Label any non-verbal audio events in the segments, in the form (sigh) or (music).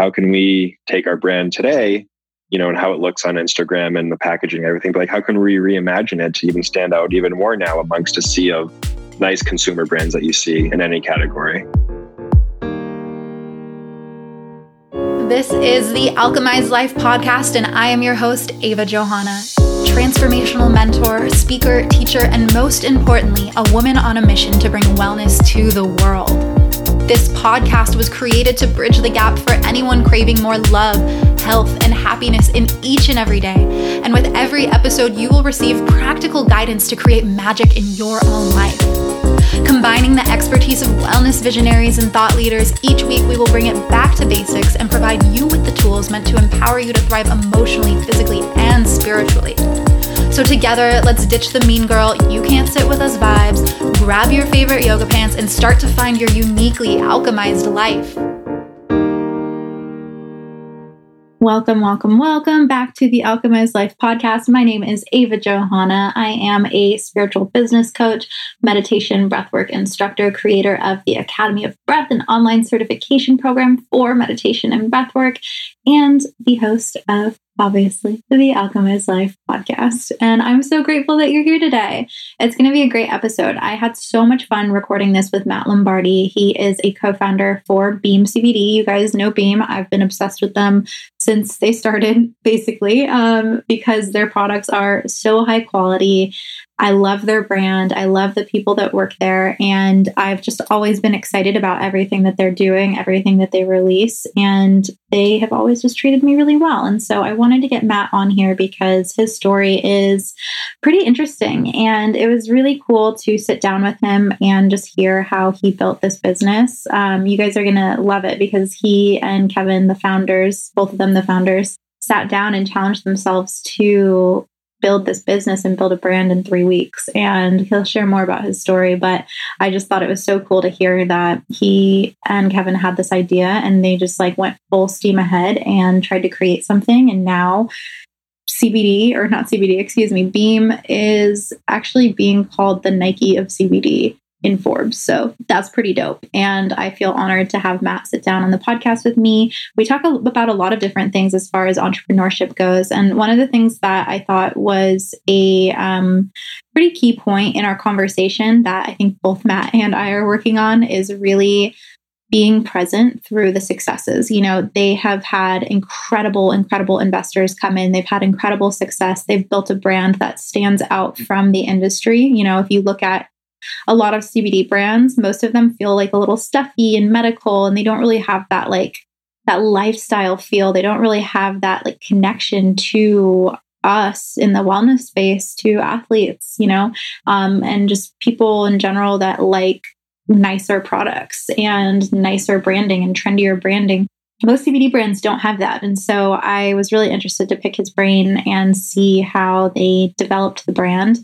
how can we take our brand today you know, and how it looks on Instagram and the packaging and everything. But like, how can we reimagine it to even stand out even more now amongst a sea of nice consumer brands that you see in any category? This is the Alchemized Life podcast, and I am your host, Ava Johanna. Transformational mentor, speaker, teacher, and most importantly, a woman on a mission to bring wellness to the world. This podcast was created to bridge the gap for anyone craving more love, health, and happiness in each and every day. And with every episode, you will receive practical guidance to create magic in your own life. Combining the expertise of wellness visionaries and thought leaders, each week we will bring it back to basics and provide you with the tools meant to empower you to thrive emotionally, physically, and spiritually. So, together, let's ditch the mean girl, you can't sit with us vibes, grab your favorite yoga pants, and start to find your uniquely alchemized life. Welcome, welcome, welcome back to the Alchemized Life podcast. My name is Ava Johanna. I am a spiritual business coach, meditation, breathwork instructor, creator of the Academy of Breath, an online certification program for meditation and breathwork, and the host of obviously, the Alchemized Life podcast. And I'm so grateful that you're here today. It's going to be a great episode. I had so much fun recording this with Matt Lombardi. He is a co founder for Beam CBD. You guys know Beam. I've been obsessed with them since they started, (laughs) basically, um, because their products are so high quality. I love their brand. I love the people that work there. And I've just always been excited about everything that they're doing, everything that they release. And they have always just treated me really well. And so I wanted to get Matt on here because his story is pretty interesting. And it was really cool to sit down with him and just hear how he built this business. Um, you guys are going to love it because he and Kevin, the founders, both of them, the founders, sat down and challenged themselves to build this business and build a brand in three weeks. And he'll share more about his story. But I just thought it was so cool to hear that he and Kevin had this idea and they just like went full steam ahead and tried to create something. And now CBD, or not CBD, excuse me, Beam is actually being called the Nike of CBD in Forbes. So that's pretty dope. And I feel honored to have Matt sit down on the podcast with me. We talk about a lot of different things as far as entrepreneurship goes. And one of the things that I thought was a um, pretty key point in our conversation that I think both Matt and I are working on is really being present through the successes. You know, they have had incredible, incredible investors come in. They've had incredible success. They've built a brand that stands out from the industry. You know, if you look at a lot of CBD brands, most of them feel like a little stuffy and medical, and they don't really have that like that lifestyle feel. They don't really have that like connection to us in the wellness space, to athletes, you know, um, and just people in general that like nicer products and nicer branding and trendier branding. Most CBD brands don't have that. And so I was really interested to pick his brain and see how they developed the brand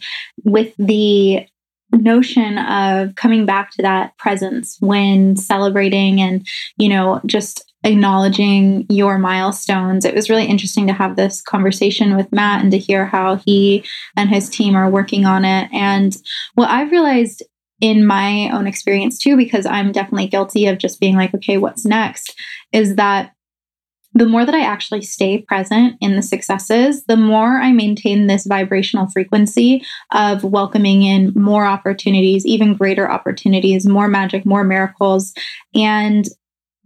with the notion of coming back to that presence when celebrating and, you know, just acknowledging your milestones. It was really interesting to have this conversation with Matt and to hear how he and his team are working on it. And what I've realized in my own experience too, because I'm definitely guilty of just being like, okay, what's next, is that the more that I actually stay present in the successes, the more I maintain this vibrational frequency of welcoming in more opportunities, even greater opportunities, more magic, more miracles. And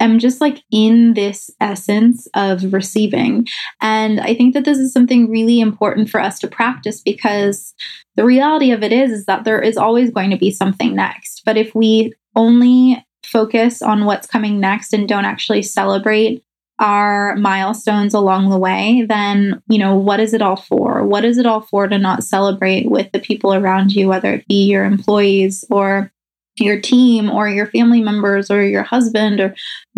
I'm just like in this essence of receiving. And I think that this is something really important for us to practice because the reality of it is, is that there is always going to be something next. But if we only focus on what's coming next and don't actually celebrate our milestones along the way, then, you know, what is it all for? What is it all for to not celebrate with the people around you, whether it be your employees or your team or your family members or your husband or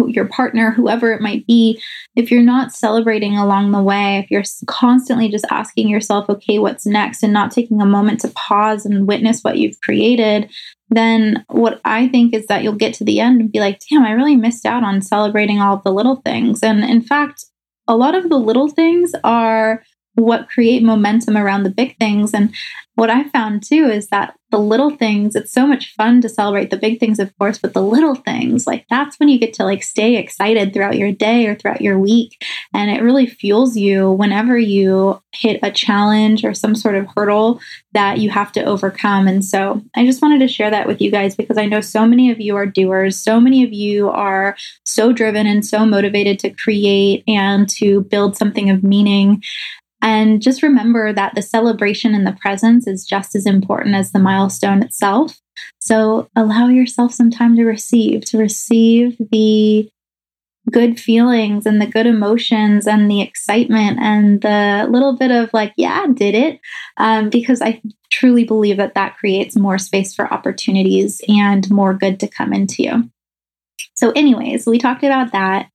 your partner, whoever it might be, if you're not celebrating along the way, if you're constantly just asking yourself, okay, what's next, and not taking a moment to pause and witness what you've created, then what I think is that you'll get to the end and be like, damn, I really missed out on celebrating all the little things. And in fact, a lot of the little things are what create momentum around the big things. And what I found too is that the little things, it's so much fun to celebrate the big things, of course, but the little things, like that's when you get to like stay excited throughout your day or throughout your week. And it really fuels you whenever you hit a challenge or some sort of hurdle that you have to overcome. And so I just wanted to share that with you guys because I know so many of you are doers. So many of you are so driven and so motivated to create and to build something of meaning. And just remember that the celebration and the presence is just as important as the milestone itself. So allow yourself some time to receive, to receive the good feelings and the good emotions and the excitement and the little bit of like, yeah, did it. Um, because I truly believe that that creates more space for opportunities and more good to come into you. So, anyways, we talked about that.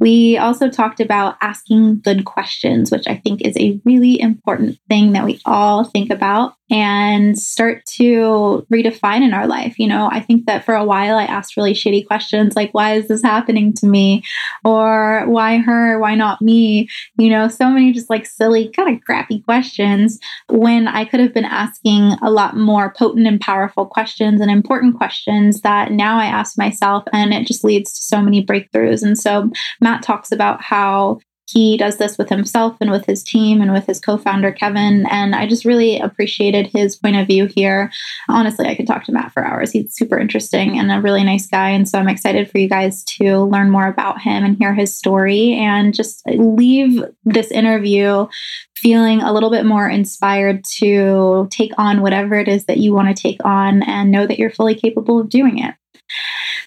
We also talked about asking good questions, which I think is a really important thing that we all think about and start to redefine in our life. You know, I think that for a while I asked really shitty questions like, why is this happening to me? Or why her? Why not me? You know, so many just like silly, kind of crappy questions when I could have been asking a lot more potent and powerful questions and important questions that now I ask myself, and it just leads to so many breakthroughs. And so, Matt talks about how he does this with himself and with his team and with his co-founder Kevin and I just really appreciated his point of view here. Honestly, I could talk to Matt for hours. He's super interesting and a really nice guy and so I'm excited for you guys to learn more about him and hear his story and just leave this interview feeling a little bit more inspired to take on whatever it is that you want to take on and know that you're fully capable of doing it.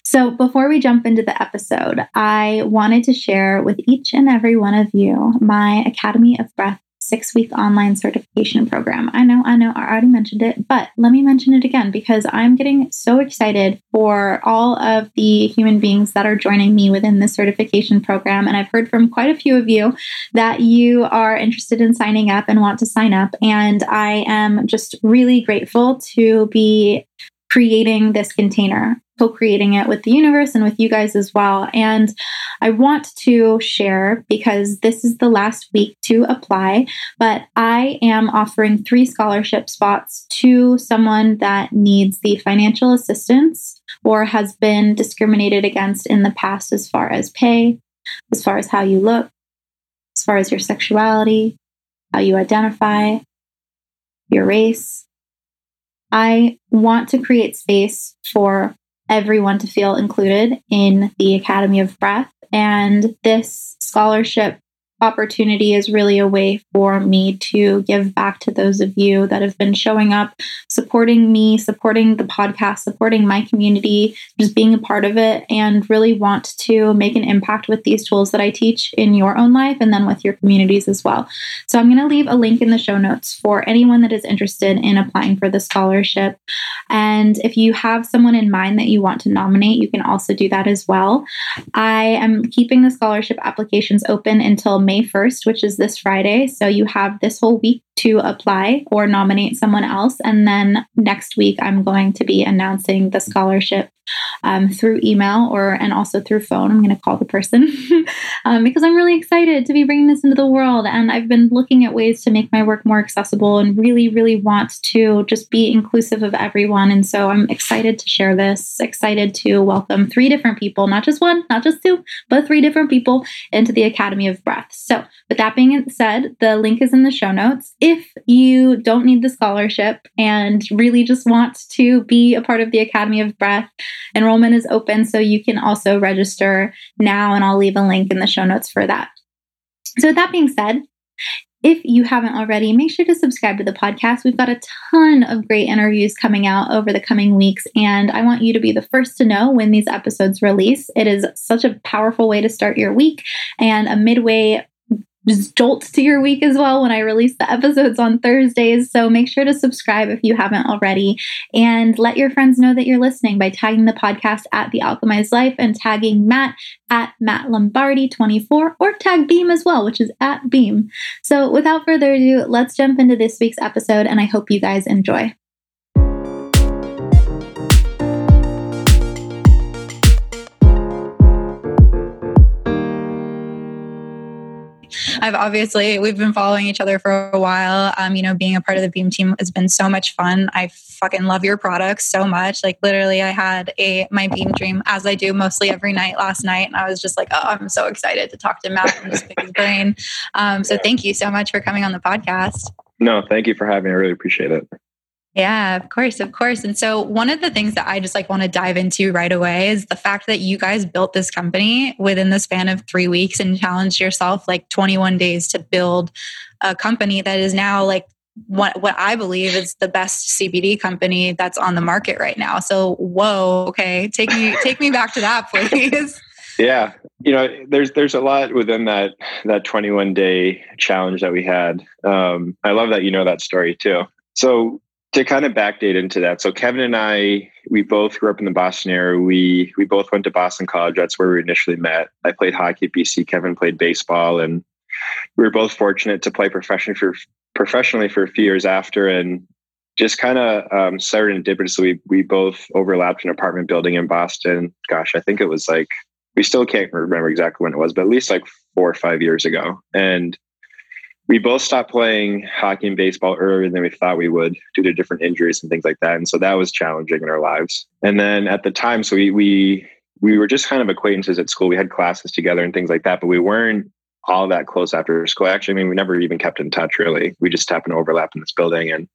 So, before we jump into the episode, I wanted to share with each and every one of you my Academy of Breath six week online certification program. I know, I know, I already mentioned it, but let me mention it again because I'm getting so excited for all of the human beings that are joining me within this certification program. And I've heard from quite a few of you that you are interested in signing up and want to sign up. And I am just really grateful to be creating this container co creating it with the universe and with you guys as well. And I want to share because this is the last week to apply, but I am offering three scholarship spots to someone that needs the financial assistance or has been discriminated against in the past as far as pay, as far as how you look, as far as your sexuality, how you identify, your race. I want to create space for everyone to feel included in the Academy of Breath. And this scholarship opportunity is really a way for me to give back to those of you that have been showing up, supporting me, supporting the podcast, supporting my community, just being a part of it, and really want to make an impact with these tools that I teach in your own life and then with your communities as well. So I'm going to leave a link in the show notes for anyone that is interested in applying for the scholarship. And if you have someone in mind that you want to nominate, you can also do that as well. I am keeping the scholarship applications open until May 1st, which is this Friday. So you have this whole week to apply or nominate someone else. And then next week, I'm going to be announcing the scholarship um, through email or and also through phone. I'm going to call the person (laughs) um, because I'm really excited to be bringing this into the world. And I've been looking at ways to make my work more accessible and really, really want to just be inclusive of everyone. And so I'm excited to share this, excited to welcome three different people, not just one, not just two, but three different people into the Academy of Breath. So, with that being said, the link is in the show notes. If you don't need the scholarship and really just want to be a part of the Academy of Breath, Enrollment is open, so you can also register now, and I'll leave a link in the show notes for that. So, with that being said, if you haven't already, make sure to subscribe to the podcast. We've got a ton of great interviews coming out over the coming weeks, and I want you to be the first to know when these episodes release. It is such a powerful way to start your week and a midway jolt to your week as well when I release the episodes on Thursdays. So make sure to subscribe if you haven't already and let your friends know that you're listening by tagging the podcast at The Alchemized Life and tagging Matt at Matt Lombardi 24 or tag Beam as well, which is at Beam. So without further ado, let's jump into this week's episode and I hope you guys enjoy. I've obviously we've been following each other for a while. Um, you know, being a part of the Beam team has been so much fun. I fucking love your products so much. Like literally, I had a my Beam dream as I do mostly every night last night, and I was just like, oh, I'm so excited to talk to Matt and just pick his brain. Um, so thank you so much for coming on the podcast. No, thank you for having me. I really appreciate it. Yeah, of course, of course. And so one of the things that I just like want to dive into right away is the fact that you guys built this company within the span of 3 weeks and challenged yourself like 21 days to build a company that is now like what what I believe is the best CBD company that's on the market right now. So, whoa, okay, take me take me back to that, (laughs) please. Yeah, you know, there's there's a lot within that that 21 day challenge that we had. Um, I love that you know that story too. So to kind of backdate into that, so Kevin and I, we both grew up in the Boston area. We we both went to Boston College. That's where we initially met. I played hockey at BC. Kevin played baseball, and we were both fortunate to play professionally for professionally for a few years after, and just kind of um, serendipitously, we we both overlapped an apartment building in Boston. Gosh, I think it was like we still can't remember exactly when it was, but at least like four or five years ago, and we both stopped playing hockey and baseball earlier than we thought we would due to different injuries and things like that. And so that was challenging in our lives. And then at the time, so we we we were just kind of acquaintances at school. We had classes together and things like that, but we weren't all that close after school. Actually, I mean, we never even kept in touch really. We just happened to overlap in this building. And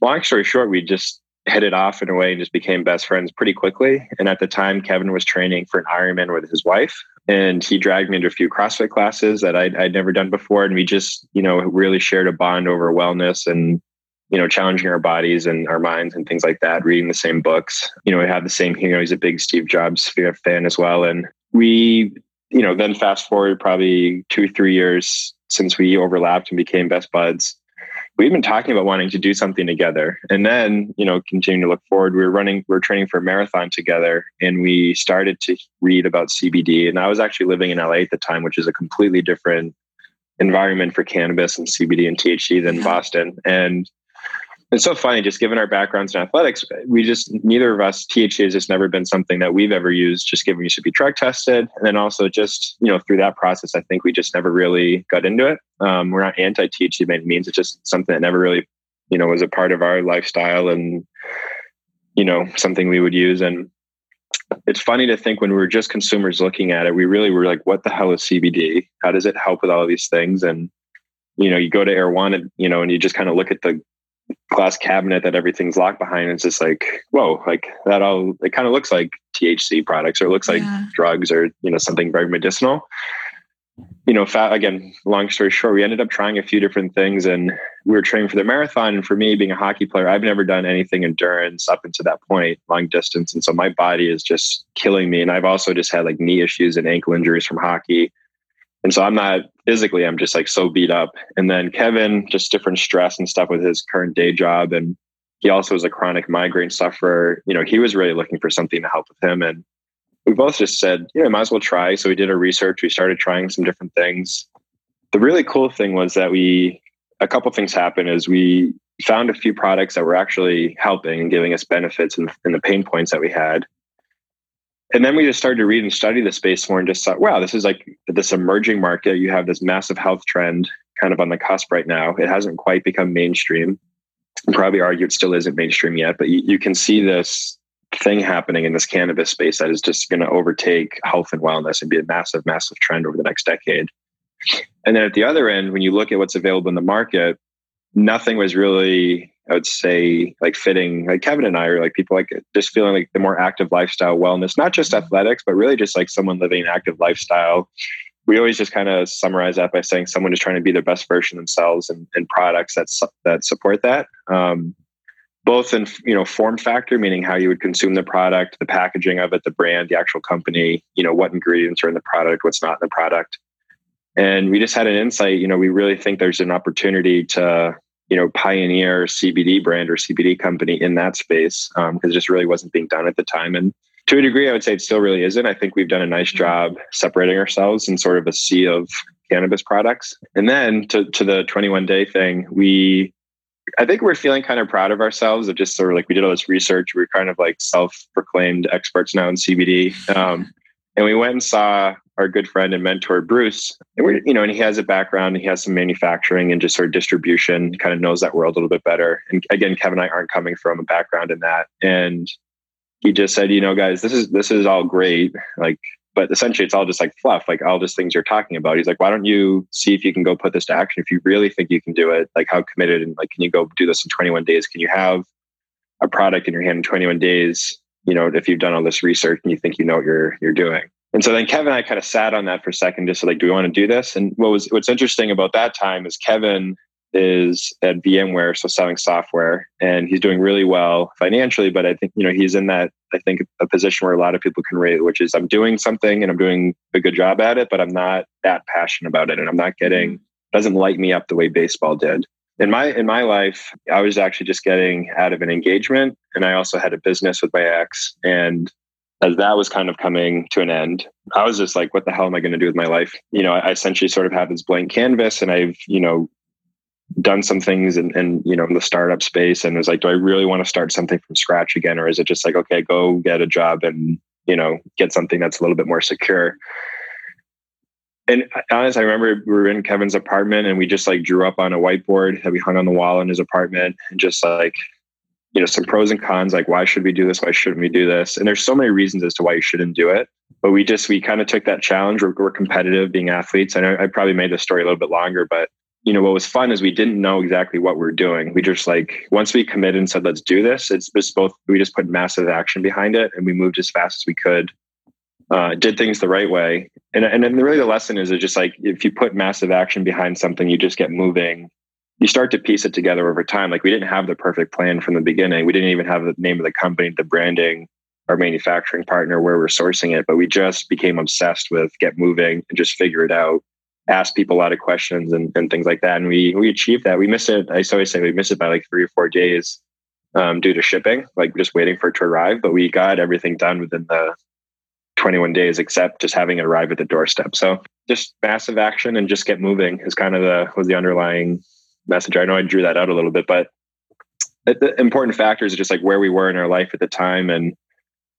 long story short, we just hit it off in a way and just became best friends pretty quickly. And at the time, Kevin was training for an Ironman with his wife and he dragged me into a few CrossFit classes that I'd, I'd never done before. And we just, you know, really shared a bond over wellness and, you know, challenging our bodies and our minds and things like that, reading the same books. You know, we had the same, you know, he's a big Steve Jobs fan as well. And we, you know, then fast forward probably two, three years since we overlapped and became best buds we've been talking about wanting to do something together. And then, you know, continuing to look forward, we were running, we were training for a marathon together and we started to read about CBD. And I was actually living in LA at the time, which is a completely different environment for cannabis and CBD and THC than Boston. And it's so funny, just given our backgrounds in athletics, we just, neither of us, THC has just never been something that we've ever used, just given we should be drug tested. And then also just, you know, through that process, I think we just never really got into it. Um, we're not anti THC by any means. It's just something that never really, you know, was a part of our lifestyle and, you know, something we would use. And it's funny to think when we were just consumers looking at it, we really were like, what the hell is CBD? How does it help with all of these things? And, you know, you go to Erewhon and, you know, and you just kind of look at the glass cabinet that everything's locked behind. It's just like, whoa, like that all, it kind of looks like THC products or it looks like drugs or, you know, something very medicinal. You know, fat, again, long story short, we ended up trying a few different things and we were training for the marathon. And for me, being a hockey player, I've never done anything endurance up until that point, long distance. And so my body is just killing me. And I've also just had like knee issues and ankle injuries from hockey. And so I'm not physically, I'm just like so beat up. And then Kevin, just different stress and stuff with his current day job. And he also is a chronic migraine sufferer. You know, he was really looking for something to help with him. And we both just said, you know, might as well try. So we did our research. We started trying some different things. The really cool thing was that we, a couple things happened is we found a few products that were actually helping and giving us benefits in the pain points that we had and then we just started to read and study the space more and just thought, wow, this is like this emerging market. You have this massive health trend kind of on the cusp right now. It hasn't quite become mainstream. Probably argue it still isn't mainstream yet, but you, you can see this thing happening in this cannabis space that is just going to overtake health and wellness and be a massive, massive trend over the next decade. And then at the other end, when you look at what's available in the market, nothing was really I would say like fitting like Kevin and I are like people like just feeling like the more active lifestyle wellness, not just athletics, but really just like someone living an active lifestyle. We always just kind of summarize that by saying someone is trying to be their best version themselves and, and products that that support that. Um, both in you know form factor, meaning how you would consume the product, the packaging of it, the brand, the actual company, you know what ingredients are in the product, what's not in the product, and we just had an insight. You know, we really think there's an opportunity to you know pioneer CBD brand or CBD company in that space because um, it just really wasn't being done at the time. And to a degree, I would say it still really isn't. I think we've done a nice mm-hmm. job separating ourselves in sort of a sea of cannabis products. And then to to the 21 day thing, we I think we're feeling kind of proud of ourselves of just sort of like we did all this research. We are kind of like self proclaimed experts now in CBD. Um, and we went and saw our good friend and mentor Bruce, and we're you know, and he has a background, he has some manufacturing and just sort of distribution, kind of knows that world a little bit better. And again, Kevin and I aren't coming from a background in that, and he just said, you know, guys, this is this is all great, like, but essentially it's all just like fluff, like all these things you're talking about. He's like, why don't you see if you can go put this to action? If you really think you can do it, like how committed and like, can you go do this in 21 days? Can you have a product in your hand in 21 days? You know, if you've done all this research and you think you know what you're you're doing. And so then Kevin and I kind of sat on that for a second, just like, do we want to do this? And what was what's interesting about that time is Kevin is at VMware, so selling software, and he's doing really well financially. But I think you know he's in that I think a position where a lot of people can rate, which is I'm doing something and I'm doing a good job at it, but I'm not that passionate about it, and I'm not getting mm-hmm. doesn't light me up the way baseball did. In my in my life, I was actually just getting out of an engagement, and I also had a business with my ex, and as that was kind of coming to an end, I was just like, what the hell am I going to do with my life? You know, I essentially sort of have this blank canvas and I've, you know, done some things and in, in, you know in the startup space and was like do i really want to start something from scratch again or is it just like okay go get a job and you know get something that's a little bit more secure and honestly i remember we were in kevin's apartment and we just like drew up on a whiteboard that we hung on the wall in his apartment and just like you know some pros and cons like why should we do this why shouldn't we do this and there's so many reasons as to why you shouldn't do it but we just we kind of took that challenge we're, we're competitive being athletes i know i probably made the story a little bit longer but you know, what was fun is we didn't know exactly what we were doing. We just like, once we committed and said, let's do this, it's just both, we just put massive action behind it and we moved as fast as we could, uh, did things the right way. And, and really the lesson is, it's just like, if you put massive action behind something, you just get moving. You start to piece it together over time. Like we didn't have the perfect plan from the beginning. We didn't even have the name of the company, the branding, our manufacturing partner, where we're sourcing it, but we just became obsessed with get moving and just figure it out ask people a lot of questions and, and things like that. And we we achieved that. We missed it. I always say we missed it by like three or four days um, due to shipping, like just waiting for it to arrive. But we got everything done within the 21 days, except just having it arrive at the doorstep. So just massive action and just get moving is kind of the was the underlying message. I know I drew that out a little bit, but the important factors are just like where we were in our life at the time and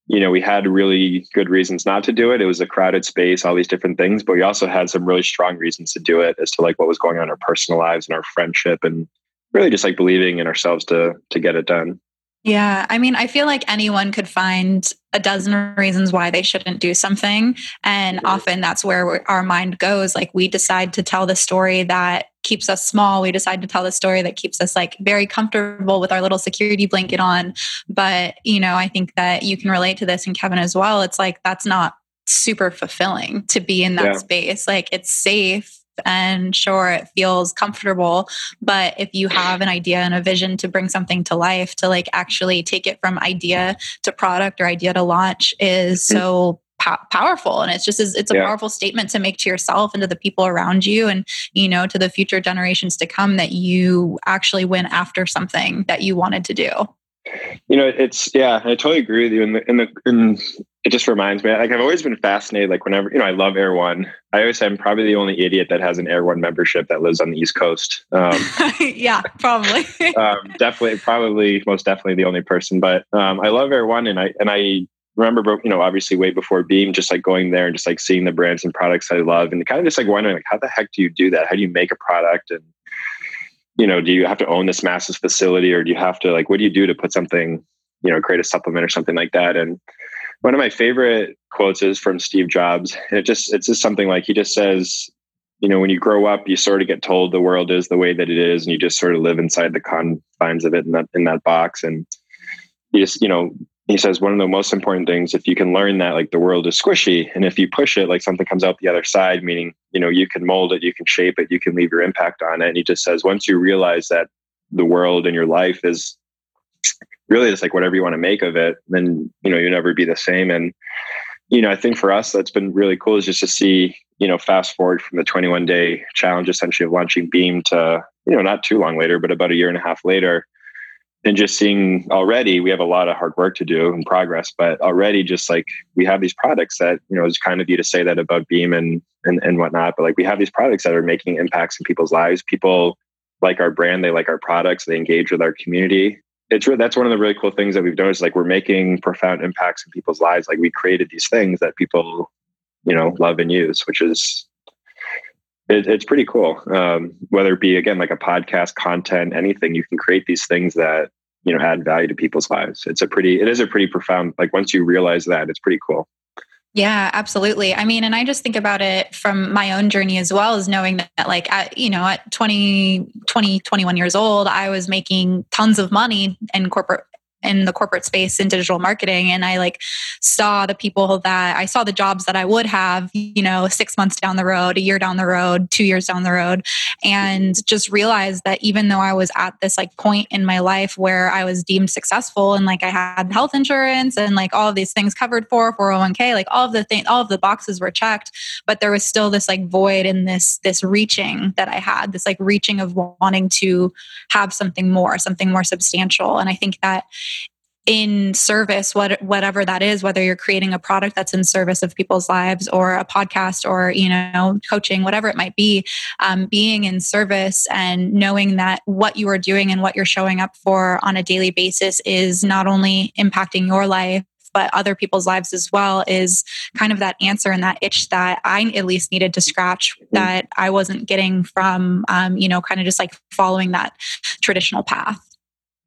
you know, we had really good reasons not to do it. It was a crowded space, all these different things, but we also had some really strong reasons to do it as to like what was going on in our personal lives and our friendship and really just like believing in ourselves to to get it done. Yeah. I mean, I feel like anyone could find a dozen reasons why they shouldn't do something. And often that's where our mind goes. Like, we decide to tell the story that keeps us small. We decide to tell the story that keeps us like very comfortable with our little security blanket on. But, you know, I think that you can relate to this and Kevin as well. It's like that's not super fulfilling to be in that yeah. space. Like, it's safe and sure it feels comfortable but if you have an idea and a vision to bring something to life to like actually take it from idea to product or idea to launch is mm. so po- powerful and it's just it's a yeah. powerful statement to make to yourself and to the people around you and you know to the future generations to come that you actually went after something that you wanted to do you know it's yeah i totally agree with you in the in the it just reminds me like i've always been fascinated like whenever you know i love Erewhon. i always say i'm probably the only idiot that has an Erewhon membership that lives on the east coast. Um, (laughs) yeah probably. (laughs) um, definitely probably most definitely the only person but um, i love Erewhon and i and i remember you know obviously way before beam just like going there and just like seeing the brands and products i love and kind of just like wondering like how the heck do you do that? How do you make a product and you know, do you have to own this massive facility or do you have to like, what do you do to put something, you know, create a supplement or something like that? And one of my favorite quotes is from Steve Jobs. And it just, it's just something like he just says, you know, when you grow up, you sort of get told the world is the way that it is, and you just sort of live inside the confines of it in that in that box. And you just, you know, he says one of the most important things if you can learn that like the world is squishy and if you push it like something comes out the other side meaning you know you can mold it you can shape it you can leave your impact on it. And he just says once you realize that the world and your life is really just like whatever you want to make of it then you know you'll never be the same. And you know i think for us that's been really cool is just to see you know fast forward from the 21 day challenge essentially of launching beam to you know not too long later but about a year and a half later and just seeing already we have a lot of hard work to do and progress but already just like we have these products that you know it's kind of you to say that about beam and, and and whatnot but like we have these products that are making impacts in people's lives. People like our brand they like our products they engage with our community. It's really, that's one of the really cool things that we've done is like we're making profound impacts in people's lives. Like we created these things that people you know love and use, which is it, it's pretty cool. Um, whether it be again like a podcast, content, anything, you can create these things that you know add value to people's lives. It's a pretty it is a pretty profound like once you realize that it's pretty cool. Yeah, absolutely. I mean, and I just think about it from my own journey as well as knowing that, like, at, you know, at 20, 20, 21 years old, I was making tons of money in corporate in the corporate space in digital marketing and i like saw the people that i saw the jobs that i would have you know six months down the road a year down the road two years down the road and just realized that even though i was at this like point in my life where i was deemed successful and like i had health insurance and like all of these things covered for 401k like all of the things all of the boxes were checked but there was still this like void in this this reaching that i had this like reaching of wanting to have something more something more substantial and i think that in service what whatever that is whether you're creating a product that's in service of people's lives or a podcast or you know coaching whatever it might be um, being in service and knowing that what you are doing and what you're showing up for on a daily basis is not only impacting your life but other people's lives as well is kind of that answer and that itch that I at least needed to scratch that I wasn't getting from, um, you know, kind of just like following that traditional path.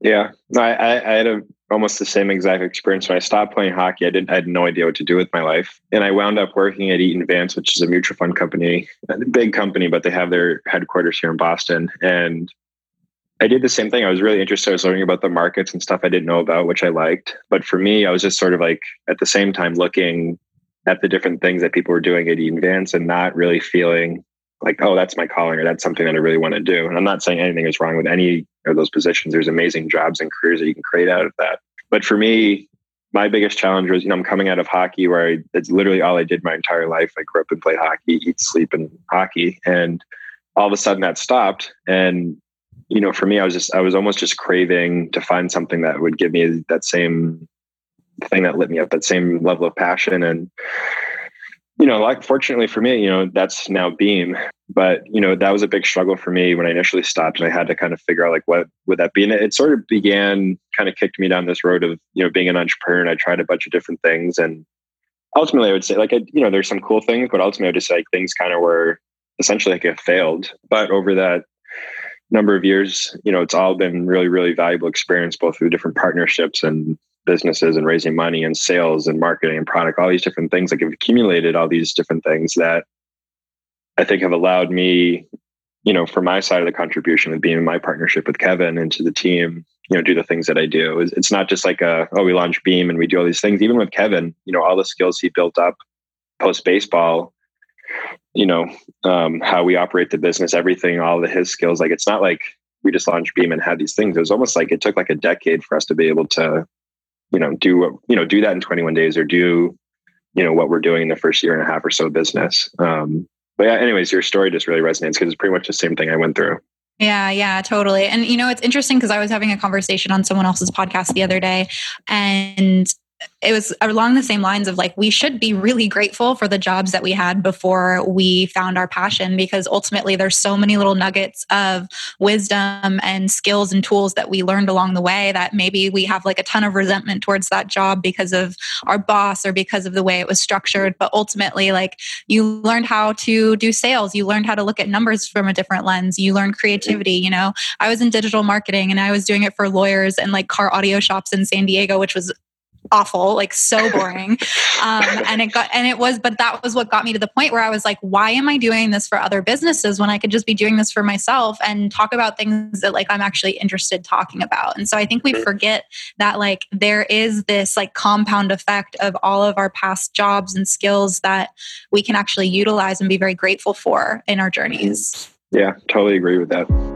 Yeah, I, I, I had a almost the same exact experience when I stopped playing hockey. I didn't I had no idea what to do with my life. And I wound up working at Eaton Vance, which is a mutual fund company, a big company, but they have their headquarters here in Boston. And I did the same thing. I was really interested. I was learning about the markets and stuff I didn't know about, which I liked. But for me, I was just sort of like at the same time looking at the different things that people were doing at Eaton Vance and not really feeling like, oh, that's my calling or that's something that I really want to do. And I'm not saying anything is wrong with any of those positions. There's amazing jobs and careers that you can create out of that. But for me, my biggest challenge was, you know, I'm coming out of hockey where I, it's literally all I did my entire life. I grew up and played hockey, eat, sleep, and hockey. And all of a sudden that stopped. And, you know, for me, I was just, I was almost just craving to find something that would give me that same thing that lit me up, that same level of passion. And, you know, like fortunately for me, you know, that's now Beam. But, you know, that was a big struggle for me when I initially stopped and I had to kind of figure out like what would that be. And it, sort of began kind of kicked me down this road of, you know, being an entrepreneur and I tried a bunch of different things. And ultimately I would say like, I, you know, there's some cool things, but ultimately I just say like things kind of were essentially like it failed. But over that number of years, you know, it's all been really, really valuable experience, both through different partnerships and businesses and raising money and sales and marketing and product, all these different things. Like I've accumulated all these different things that I think have allowed me, you know, for my side of the contribution with being in my partnership with Kevin and to the team, you know, do the things that I do. It's not just like a, oh, we launch Beam and we do all these things. Even with Kevin, you know, all the skills he built up post baseball, you know, um, how we operate the business, everything, all of his skills. Like it's not like we just launched Beam and had these things. It was almost like it took like a decade for us to be able to you know do what you know do that in 21 days or do you know what we're doing in the first year and a half or so business um but yeah anyways your story just really resonates because it's pretty much the same thing i went through yeah, yeah, totally. And you know, it's interesting because I was having a conversation on someone else's podcast the other day and it was along the same lines of like we should be really grateful for the jobs that we had before we found our passion because ultimately there's so many little nuggets of wisdom and skills and tools that we learned along the way that maybe we have like a ton of resentment towards that job because of our boss or because of the way it was structured. But ultimately like you learned how to do sales. You learned how to look at numbers from a different lens. You learned creativity you know. I was in digital marketing and i was doing it for lawyers and like car audio shops in san diego which was awful, like so boring. um, and it got, and it was, but that was what got me to the point where I was like, why am I doing this for other businesses when I could just be doing this for myself and talk about things that like I'm actually interested talking about? And so I think we forget that like there is this like compound effect of all of our past jobs and skills that we can actually utilize and be very grateful for in our journeys. Yeah, totally agree with that.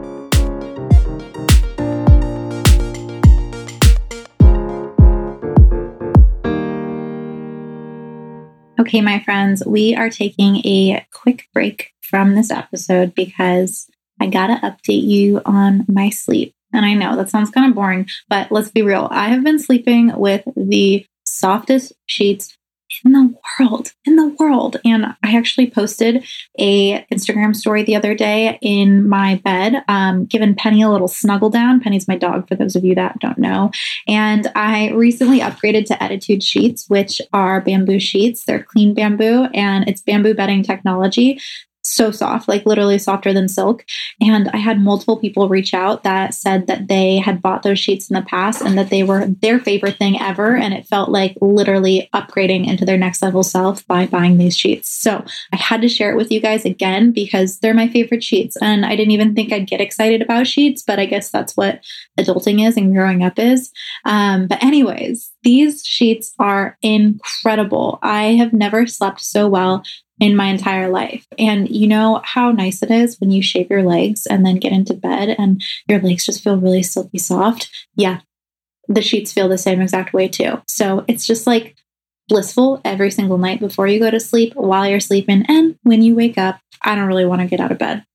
Okay, my friends, we are taking a quick break from this episode because I got to update you on my sleep. And I know that sounds kind of boring, but let's be real. I have been sleeping with the softest sheets in the world? In the world. And I actually posted a Instagram story the other day in my bed, um, giving Penny a little snuggle down. Penny's my dog, for those of you that don't know. And I recently upgraded to Ettitude sheets, which are bamboo sheets. They're clean bamboo and it's bamboo bedding technology so soft, like literally softer than silk. And I had multiple people reach out that said that they had bought those sheets in the past and that they were their favorite thing ever. And it felt like literally upgrading into their next level self by buying these sheets. So I had to share it with you guys again because they're my favorite sheets. And I didn't even think I'd get excited about sheets, but I guess that's what adulting is and growing up is. Um, but, anyways, these sheets are incredible. I have never slept so well in my entire life. And you know how nice it is when you shave your legs and then get into bed and your legs just feel really silky soft? Yeah, the sheets feel the same exact way too. So it's just like blissful every single night before you go to sleep, while you're sleeping, and when you wake up. I don't really want to get out of bed.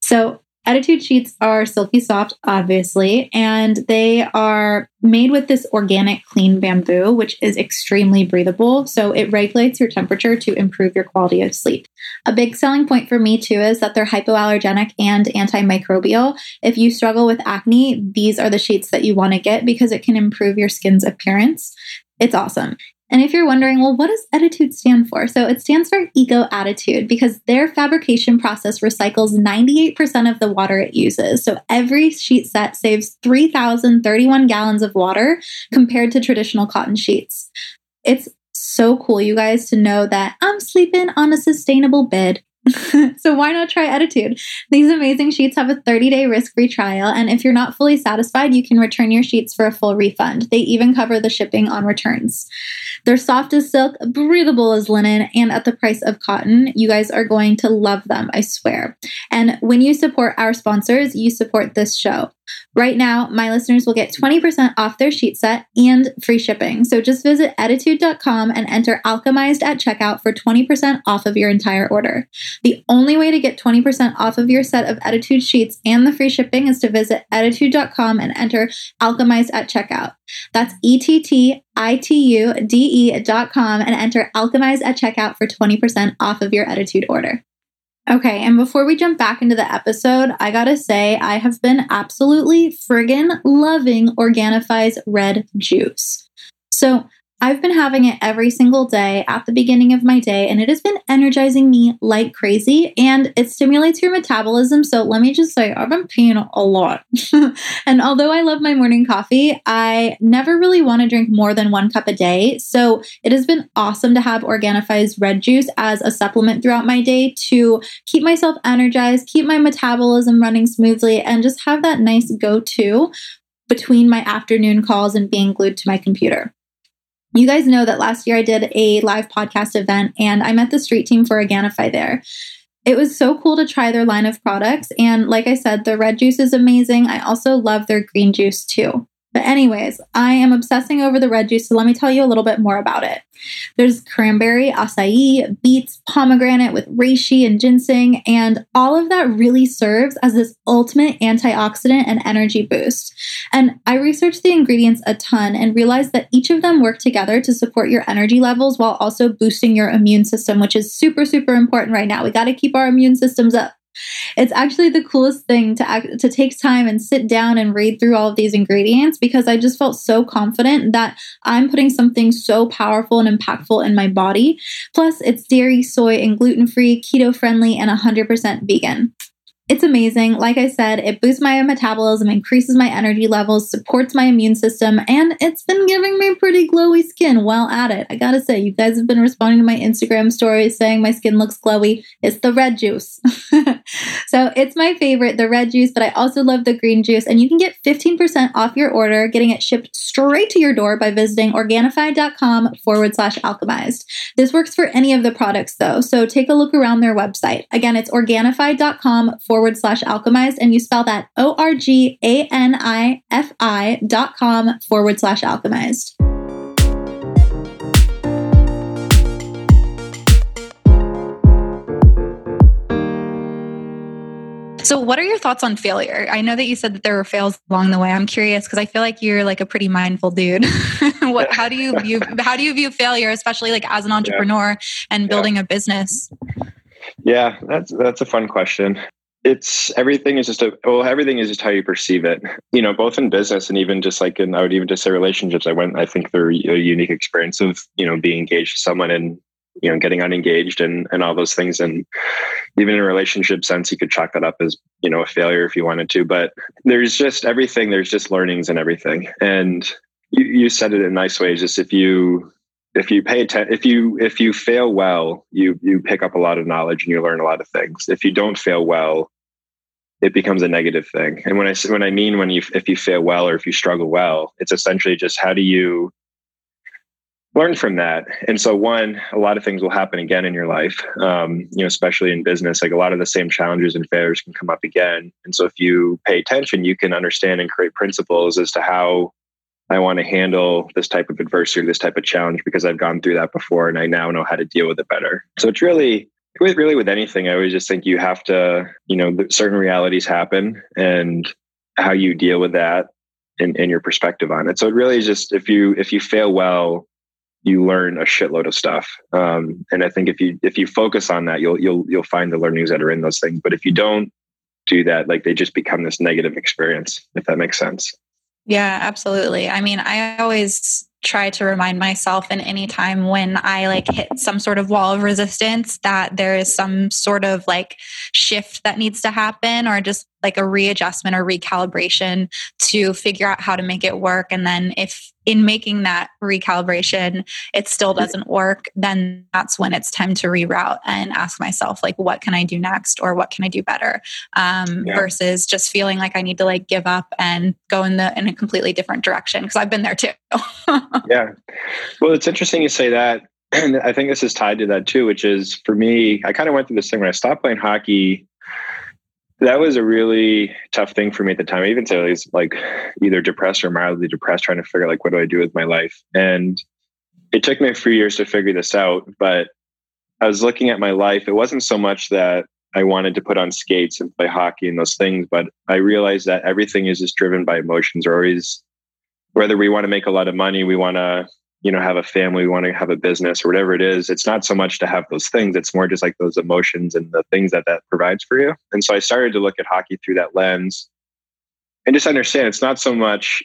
So Ettitude sheets are silky soft, obviously, and they are made with this organic clean bamboo, which is extremely breathable. So it regulates your temperature to improve your quality of sleep. A big selling point for me, too, is that they're hypoallergenic and antimicrobial. If you struggle with acne, these are the sheets that you want to get because it can improve your skin's appearance. It's awesome. And if you're wondering, well, what does Ettitude stand for? So it stands for Eco Attitude because their fabrication process recycles 98% of the water it uses. So every sheet set saves 3,031 gallons of water compared to traditional cotton sheets. It's so cool, you guys, to know that I'm sleeping on a sustainable bed (laughs) so why not try Ettitude? These amazing sheets have a 30 day risk free trial, and if you're not fully satisfied, you can return your sheets for a full refund. They even cover the shipping on returns. They're soft as silk, breathable as linen, and at the price of cotton. You guys are going to love them, I swear. And when you support our sponsors, you support this show. Right now, my listeners will get 20% off their sheet set and free shipping. So just visit ettitude.com and enter alchemized at checkout for 20% off of your entire order. The only way to get 20% off of your set of Ettitude sheets and the free shipping is to visit ettitude.com and enter alchemized at checkout. That's E T T I T U D E dot com and enter alchemized at checkout for 20% off of your Ettitude order. Okay, and before we jump back into the episode, I gotta say, I have been absolutely friggin' loving Organifi's red juice. So, I've been having it every single day at the beginning of my day, and it has been energizing me like crazy. And it stimulates your metabolism. So let me just say, I've been peeing a lot. (laughs) and although I love my morning coffee, I never really want to drink more than one cup a day. So it has been awesome to have Organifi's red juice as a supplement throughout my day to keep myself energized, keep my metabolism running smoothly, and just have that nice go to between my afternoon calls and being glued to my computer. You guys know that last year I did a live podcast event and I met the street team for Organifi there. It was so cool to try their line of products. And like I said, the red juice is amazing. I also love their green juice too. But, anyways, I am obsessing over the red juice, so let me tell you a little bit more about it. There's cranberry, acai, beets, pomegranate with reishi and ginseng, and all of that really serves as this ultimate antioxidant and energy boost. And I researched the ingredients a ton and realized that each of them work together to support your energy levels while also boosting your immune system, which is super, super important right now. We got to keep our immune systems up. It's actually the coolest thing to act, to take time and sit down and read through all of these ingredients because I just felt so confident that I'm putting something so powerful and impactful in my body. Plus, it's dairy, soy, and gluten free, keto friendly, and 100% vegan. It's amazing. Like I said, it boosts my metabolism, increases my energy levels, supports my immune system, and it's been giving me pretty glowy skin while at it. I gotta say, you guys have been responding to my Instagram stories saying my skin looks glowy. It's the red juice. (laughs) so it's my favorite, the red juice, but I also love the green juice. And you can get 15% off your order, getting it shipped straight to your door by visiting Organifi.com forward slash alchemized. This works for any of the products though, so take a look around their website. Again, it's Organifi.com forward forward slash alchemized, and you spell that O R G A N I F I dot com forward slash alchemized. So, what are your thoughts on failure? I know that you said that there were fails along the way. I'm curious because I feel like you're like a pretty mindful dude. (laughs) what, how do you view how do you view failure, especially like as an entrepreneur yeah. and building yeah. a business? Yeah, that's that's a fun question. It's everything is just a well, everything is just how you perceive it. You know, both in business and even just like in I would even just say relationships. I went. I think they're a unique experience of you know being engaged to someone and you know getting unengaged and and all those things and even in a relationship sense you could chalk that up as you know a failure if you wanted to but there's just everything there's just learnings and everything and you, you said it in nice ways just if you if you pay attention if you if you fail well you you pick up a lot of knowledge and you learn a lot of things if you don't fail well it becomes a negative thing and when i when i mean when you if you fail well or if you struggle well it's essentially just how do you learn from that. And so, one, a lot of things will happen again in your life, um, you know, especially in business. Like a lot of the same challenges and failures can come up again. And so, if you pay attention, you can understand and create principles as to how I want to handle this type of adversity, this type of challenge, because I've gone through that before and I now know how to deal with it better. So, it's really, really with anything, I always just think you have to, you know, certain realities happen and how you deal with that and, and your perspective on it. So it really is just if you if you fail well, you learn a shitload of stuff. Um, and I think if you if you focus on that, you'll you'll you'll find the learnings that are in those things. But if you don't do that, like they just become this negative experience, if that makes sense. Yeah, absolutely. I mean, I always try to remind myself in any time when I like hit some sort of wall of resistance that there is some sort of like shift that needs to happen or just like a readjustment or recalibration to figure out how to make it work. And then if in making that recalibration it still doesn't work, then that's when it's time to reroute and ask myself, like, what can I do next or what can I do better? Um, yeah. Versus just feeling like I need to like give up and go in the in a completely different direction. Cause I've been there too. (laughs) yeah. Well, it's interesting you say that. (clears throat) And I think this is tied to that too, which is for me, I kind of went through this thing when I stopped playing hockey that was a really tough thing for me at the time. I even said I was like either depressed or mildly depressed, trying to figure out like what do I do with my life. And it took me a few years to figure this out. But I was looking at my life. It wasn't so much that I wanted to put on skates and play hockey and those things, but I realized that everything is just driven by emotions. Or always, whether we want to make a lot of money, we want to you know have a family we want to have a business or whatever it is it's not so much to have those things it's more just like those emotions and the things that that provides for you. And so i started to look at hockey through that lens and just understand it's not so much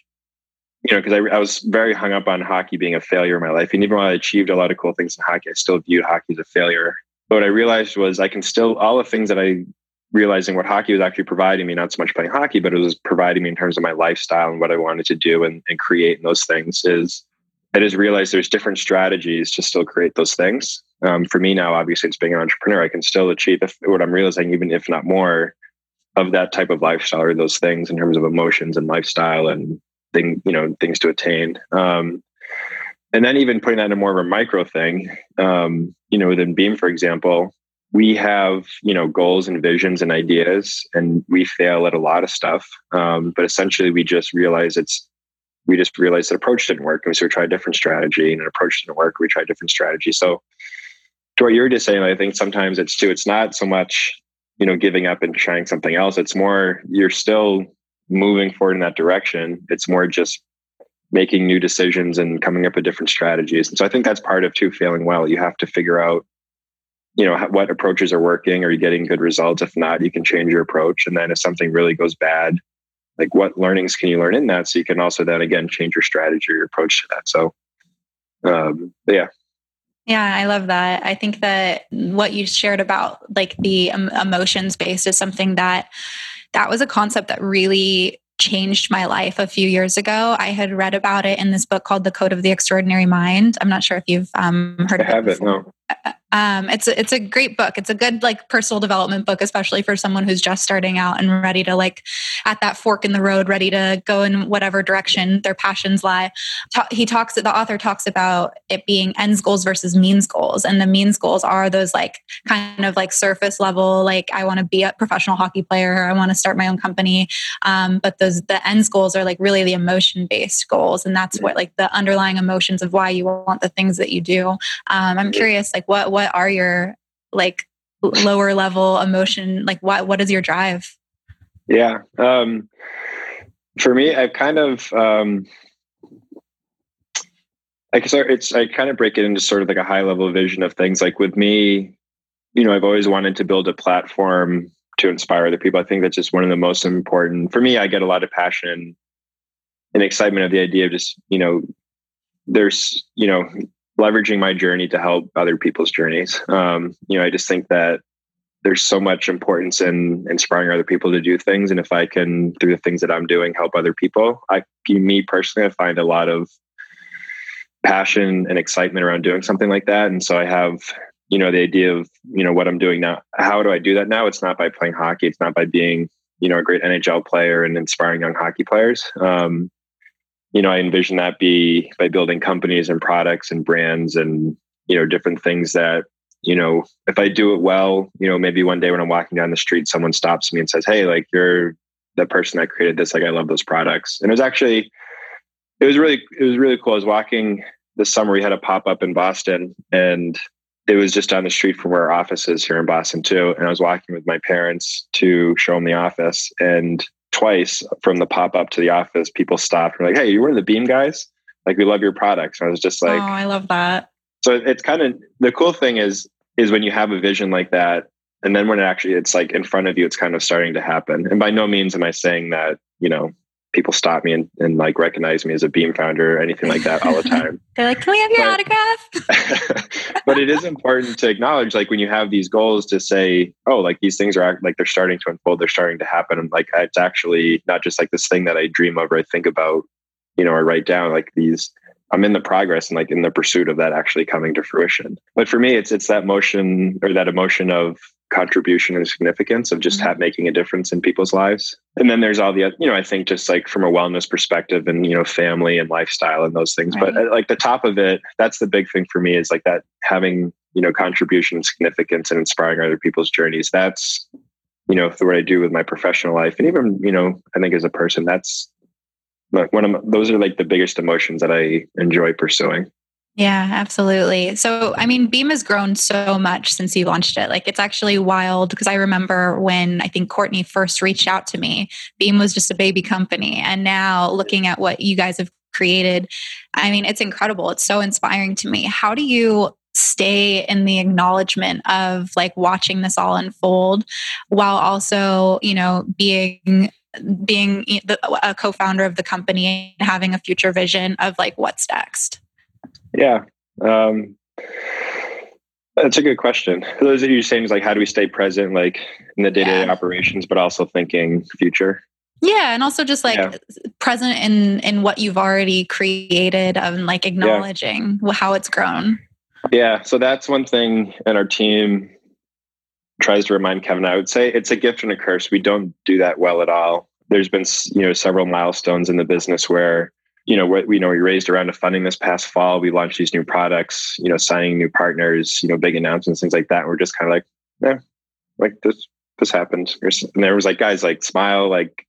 you know because I, I, was very hung up on hockey being a failure in my life and even while i achieved a lot of cool things in hockey i still viewed hockey as a failure. But what i realized was i can still all the things that i realizing what hockey was actually providing me not so much playing hockey but it was providing me in terms of my lifestyle and what i wanted to do and, and create and those things is I just realized there's different strategies to still create those things. Um, for me now, obviously, it's being an entrepreneur. I can still achieve if, what I'm realizing, even if not more, of that type of lifestyle or those things in terms of emotions and lifestyle and thing, you know, things to attain. Um, and then even putting that in more of a micro thing, um, you know, within Beam, for example, we have you know goals and visions and ideas, and we fail at a lot of stuff. Um, but essentially, we just realize it's we just realized that approach didn't work. And so we tried a different strategy and an approach didn't work. We tried different strategy. So to what you're just saying, I think sometimes it's too, it's not so much, you know, giving up and trying something else. It's more, you're still moving forward in that direction. It's more just making new decisions and coming up with different strategies. And so I think that's part of too failing well. You have to figure out, you know, what approaches are working. Are you getting good results? If not, you can change your approach. And then if something really goes bad, like what learnings can you learn in that so you can also then again change your strategy or your approach to that so um yeah yeah, I love that. I think that what you shared about like the emotions based is something that that was a concept that really changed my life a few years ago. I had read about it in this book called The Code of the Extraordinary Mind. I'm not sure if you've um, heard I of it. I no. Um, it's a, it's a great book. It's a good like personal development book, especially for someone who's just starting out and ready to like at that fork in the road, ready to go in whatever direction their passions lie. Ta- he talks. The author talks about it being ends goals versus means goals, and the means goals are those like kind of like surface level, like I want to be a professional hockey player, I want to start my own company. Um, but those the ends goals are like really the emotion based goals, and that's what like the underlying emotions of why you want the things that you do. Um, I'm curious, like what what what are your like lower level emotion like what what is your drive Yeah. Um, for me, I've kind of, um, I guess it's, I kind of break it into sort of like a high level vision of things. Like with me, you know, I've always wanted to build a platform to inspire other people. I think that's just one of the most important for me. I get a lot of passion and excitement of the idea of just, you know, there's, you know, leveraging my journey to help other people's journeys. Um, you know, I just think that there's so much importance in inspiring other people to do things. And if I can, through the things that I'm doing, help other people, I, me personally, I find a lot of passion and excitement around doing something like that. And so I have, you know, the idea of, you know, what I'm doing now. How do I do that now? It's not by playing hockey. It's not by being, you know, a great NHL player and inspiring young hockey players. Um, you know, I envision that be by building companies and products and brands and, you know, different things that you know, if I do it well, you know, maybe one day when I'm walking down the street, someone stops me and says, Hey, like you're the person that created this. Like I love those products. And it was actually, it was really, it was really cool. I was walking this summer. We had a pop up in Boston and it was just down the street from where our office is here in Boston too. And I was walking with my parents to show them the office. And twice from the pop up to the office, people stopped and were like, Hey, you were the beam guys? Like we love your products. And I was just like, Oh, I love that. So it's kind of the cool thing is is when you have a vision like that and then when it actually it's like in front of you it's kind of starting to happen and by no means am i saying that you know people stop me and, and like recognize me as a beam founder or anything like that all the (laughs) time they're like can we have your but, autograph (laughs) but it is important to acknowledge like when you have these goals to say oh like these things are like they're starting to unfold they're starting to happen and like it's actually not just like this thing that i dream of or i think about you know or write down like these I'm in the progress and like in the pursuit of that actually coming to fruition. But for me, it's it's that motion or that emotion of contribution and significance of just mm-hmm. have, making a difference in people's lives. And then there's all the you know I think just like from a wellness perspective and you know family and lifestyle and those things. Right. But uh, like the top of it, that's the big thing for me is like that having you know contribution significance and inspiring other people's journeys. That's you know what I do with my professional life and even you know I think as a person that's like one of those are like the biggest emotions that I enjoy pursuing. Yeah, absolutely. So, I mean, Beam has grown so much since you launched it. Like, it's actually wild because I remember when I think Courtney first reached out to me, Beam was just a baby company. And now looking at what you guys have created, I mean, it's incredible. It's so inspiring to me. How do you stay in the acknowledgement of like watching this all unfold while also, you know, being being a co-founder of the company and having a future vision of like what's next yeah um, that's a good question those are you saying is like how do we stay present like in the day-to-day operations but also thinking future yeah and also just like yeah. present in in what you've already created and like acknowledging yeah. how it's grown yeah so that's one thing and our team tries to remind Kevin, I would say it's a gift and a curse. We don't do that well at all. There's been, you know, several milestones in the business where, you know, we, you know, we raised around of funding this past fall. We launched these new products, you know, signing new partners, you know, big announcements, things like that. And we're just kind of like, yeah, like this, this happened. And there was like, guys, like smile, like,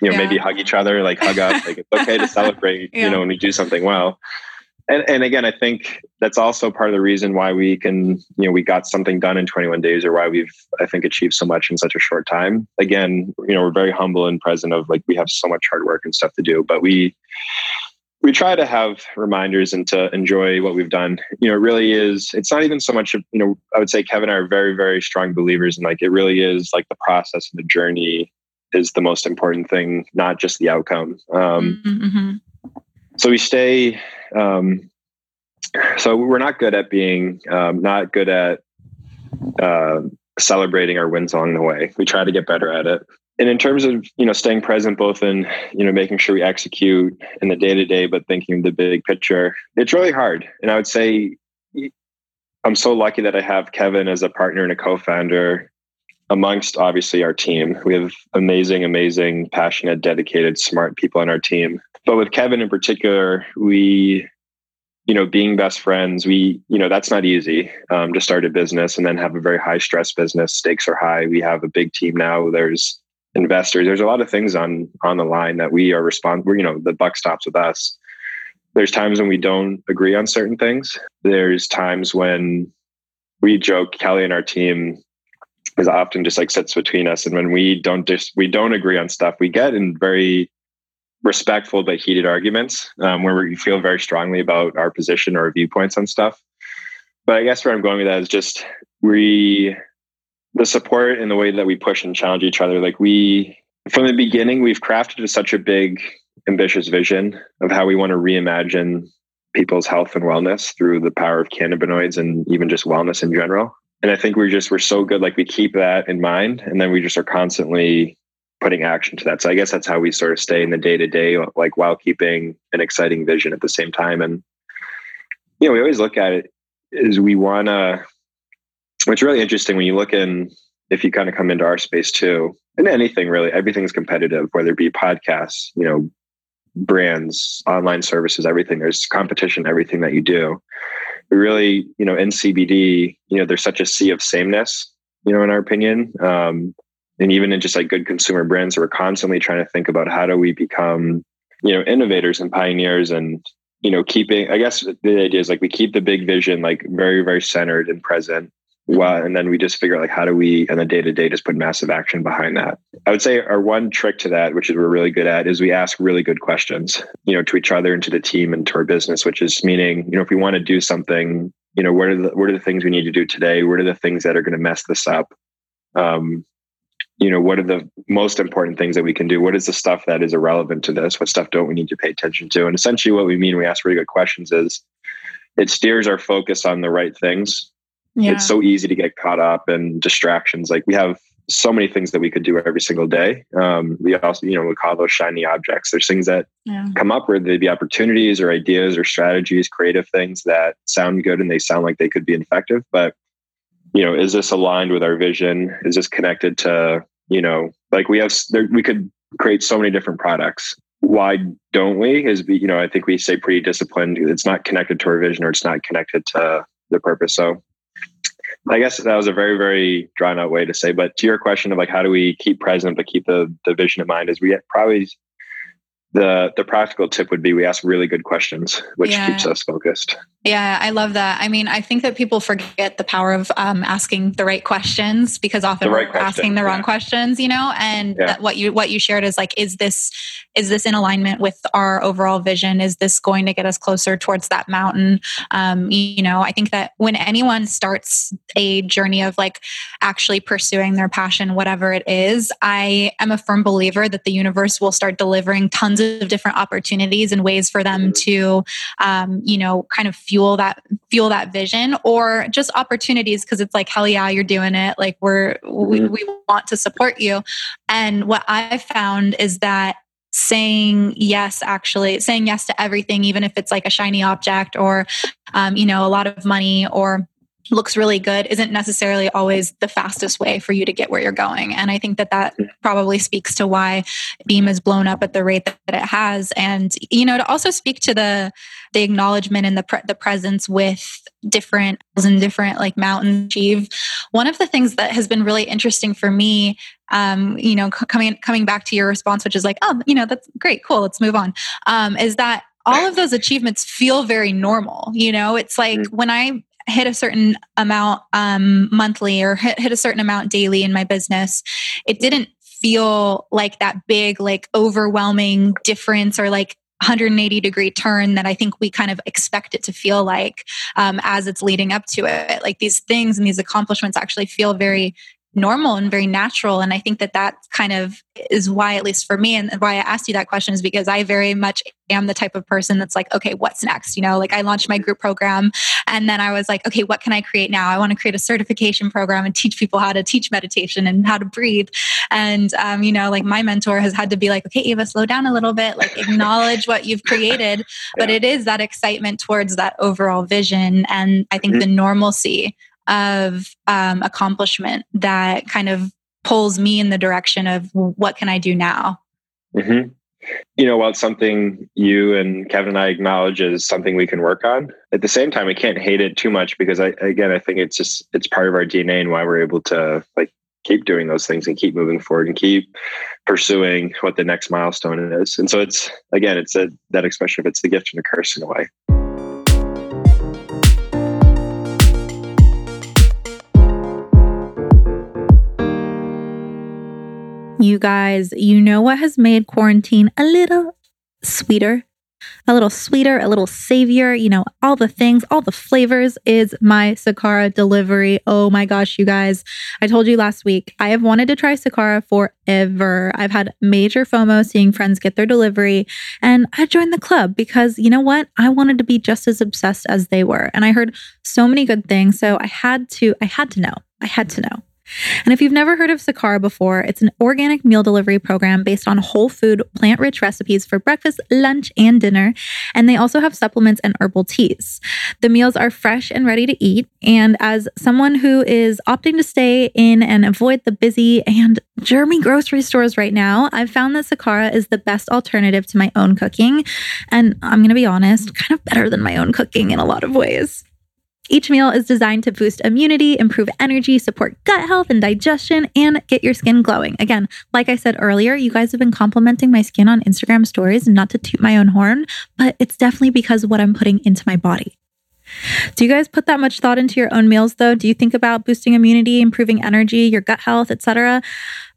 you know, yeah. maybe hug each other, like hug up, like it's okay to (laughs) celebrate, yeah. you know, when we do something well and, and again, I think that's also part of the reason why we can, you know, we got something done in 21 days or why we've, I think, achieved so much in such a short time. Again, you know, we're very humble and present of like, we have so much hard work and stuff to do, but we, we try to have reminders and to enjoy what we've done. You know, it really is, it's not even so much, you know, I would say Kevin and I are very, very strong believers and like, it really is like the process and the journey is the most important thing, not just the outcome. Um, mm-hmm. So we stay um, so we're not good at being um, not good at uh, celebrating our wins along the way. We try to get better at it. And in terms of you know staying present, both in you know making sure we execute in the day to day, but thinking the big picture, it's really hard. And I would say I'm so lucky that I have Kevin as a partner and a co-founder amongst obviously our team. We have amazing, amazing, passionate, dedicated, smart people on our team but with Kevin in particular, we, you know, being best friends, we, you know, that's not easy um, to start a business and then have a very high stress business. Stakes are high. We have a big team now. There's investors. There's a lot of things on on the line that we are responsible. You know, the buck stops with us. There's times when we don't agree on certain things. There's times when we joke, Kelly and our team, is often just like sits between us. And when we don't just we don't agree on stuff, we get in very respectful but heated arguments um, where we feel very strongly about our position or viewpoints on stuff. But I guess where I'm going with that is just we the support and the way that we push and challenge each other. Like we from the beginning, we've crafted such a big, ambitious vision of how we want to reimagine people's health and wellness through the power of cannabinoids and even just wellness in general. And I think we're just we're so good, like we keep that in mind, and then we just are constantly putting action to that. So I guess that's how we sort of stay in the day to day, like while keeping an exciting vision at the same time. And you know, we always look at it is we want to. It's really interesting when you look in if you kind of come into our space too, and anything really, everything's competitive, whether it be podcasts, you know, brands, online services, everything. There's competition, everything that you do. We really, you know, in CBD, you know, there's such a sea of sameness, you know, in our opinion. Um, and even in just like good consumer brands, we're constantly trying to think about how do we become, you know, innovators and pioneers and, you know, keeping, I guess the idea is like we keep the big vision like very, very centered and present well, and then we just figure out like how do we and the day to day just put massive action behind that. I would say our one trick to that, which is we're really good at, is we ask really good questions, you know, to each other and to the team and to our business, which is meaning, you know, if we want to do something, you know, what are the what are the things we need to do today? What are the things that are going to mess this up? Um, you know, what are the most important things that we can do? What is the stuff that is irrelevant to this? What stuff don't we need to pay attention to? And essentially what we mean we ask really good questions is it steers our focus on the right things yeah. It's so easy to get caught up in distractions. Like we have so many things that we could do every single day. Um, we also, you know, we call those shiny objects. There's things that yeah. come up where they be opportunities or ideas or strategies, creative things that sound good and they sound like they could be effective. But, you know, is this aligned with our vision? Is this connected to, you know, like we have, there, we could create so many different products. Why don't we? Is, you know, I think we stay pretty disciplined. It's not connected to our vision or it's not connected to the purpose. So I guess that was a very, very drawn out way to say. But to your question of like, how do we keep present but keep the the vision in mind? Is we probably the the practical tip would be we ask really good questions, which yeah. keeps us focused. Yeah, I love that. I mean, I think that people forget the power of um, asking the right questions because often right we're question. asking the wrong yeah. questions, you know. And yeah. what you what you shared is like, is this is this in alignment with our overall vision? Is this going to get us closer towards that mountain? Um, you know, I think that when anyone starts a journey of like actually pursuing their passion, whatever it is, I am a firm believer that the universe will start delivering tons of different opportunities and ways for them to, um, you know, kind of fuel that fuel that vision or just opportunities because it's like hell yeah you're doing it. Like we're we, mm-hmm. we want to support you. And what i found is that saying yes actually saying yes to everything even if it's like a shiny object or um, you know a lot of money or looks really good isn't necessarily always the fastest way for you to get where you're going. And i think that that probably speaks to why beam is blown up at the rate that, it has. And you know to also speak to the the acknowledgement and the pre- the presence with different and different like mountain achieve one of the things that has been really interesting for me um, you know c- coming coming back to your response which is like oh you know that's great cool let's move on um, is that all of those achievements feel very normal you know? It's like mm. when i hit a certain amount um, monthly or hit, hit a certain amount daily in my business, it didn't feel like that big, like overwhelming difference or like 180 degree turn that I think we kind of expect it to feel like um, as it's leading up to it. Like these things and these accomplishments actually feel very normal and very natural. And I think that that kind of is why, at least for me, and why I asked you that question is because I very much am the type of person that's like, okay, what's next? You know, like I launched my group program and then I was like, okay, what can I create now? I want to create a certification program and teach people how to teach meditation and how to breathe. And, um, you know, like my mentor has had to be like, okay, Ava, slow down a little bit, like acknowledge what you've created. But yeah. it is that excitement towards that overall vision. And I think mm-hmm. the normalcy of um, accomplishment that kind of pulls me in the direction of what can I do now? Mm-hmm. You know, while it's something you and Kevin and I acknowledge is something we can work on, at the same time, I can't hate it too much because I, again, I think it's just, it's part of our DNA and why we're able to like keep doing those things and keep moving forward and keep pursuing what the next milestone is. And so it's, again, it's a, that expression of it's the gift and the curse in a way. You guys, you know what has made quarantine a little sweeter? A little sweeter, a little savior, you know, all the things, all the flavors is my Sakara delivery. Oh my gosh, you guys. I told you last week, I have wanted to try Sakara forever. I've had major FOMO seeing friends get their delivery, and I joined the club because you know what? I wanted to be just as obsessed as they were. And I heard so many good things. So I had to, I had to know. I had to know. And if you've never heard of Sakara before, it's an organic meal delivery program based on whole food, plant rich recipes for breakfast, lunch, and dinner. And they also have supplements and herbal teas. The meals are fresh and ready to eat. And as someone who is opting to stay in and avoid the busy and germy grocery stores right now, I've found that Sakara is the best alternative to my own cooking. And I'm going to be honest, kind of better than my own cooking in a lot of ways. Each meal is designed to boost immunity, improve energy, support gut health and digestion, and get your skin glowing. Again, like I said earlier, you guys have been complimenting my skin on Instagram stories, not to toot my own horn, but it's definitely because of what I'm putting into my body. Do you guys put that much thought into your own meals though? Do you think about boosting immunity, improving energy, your gut health, etc.?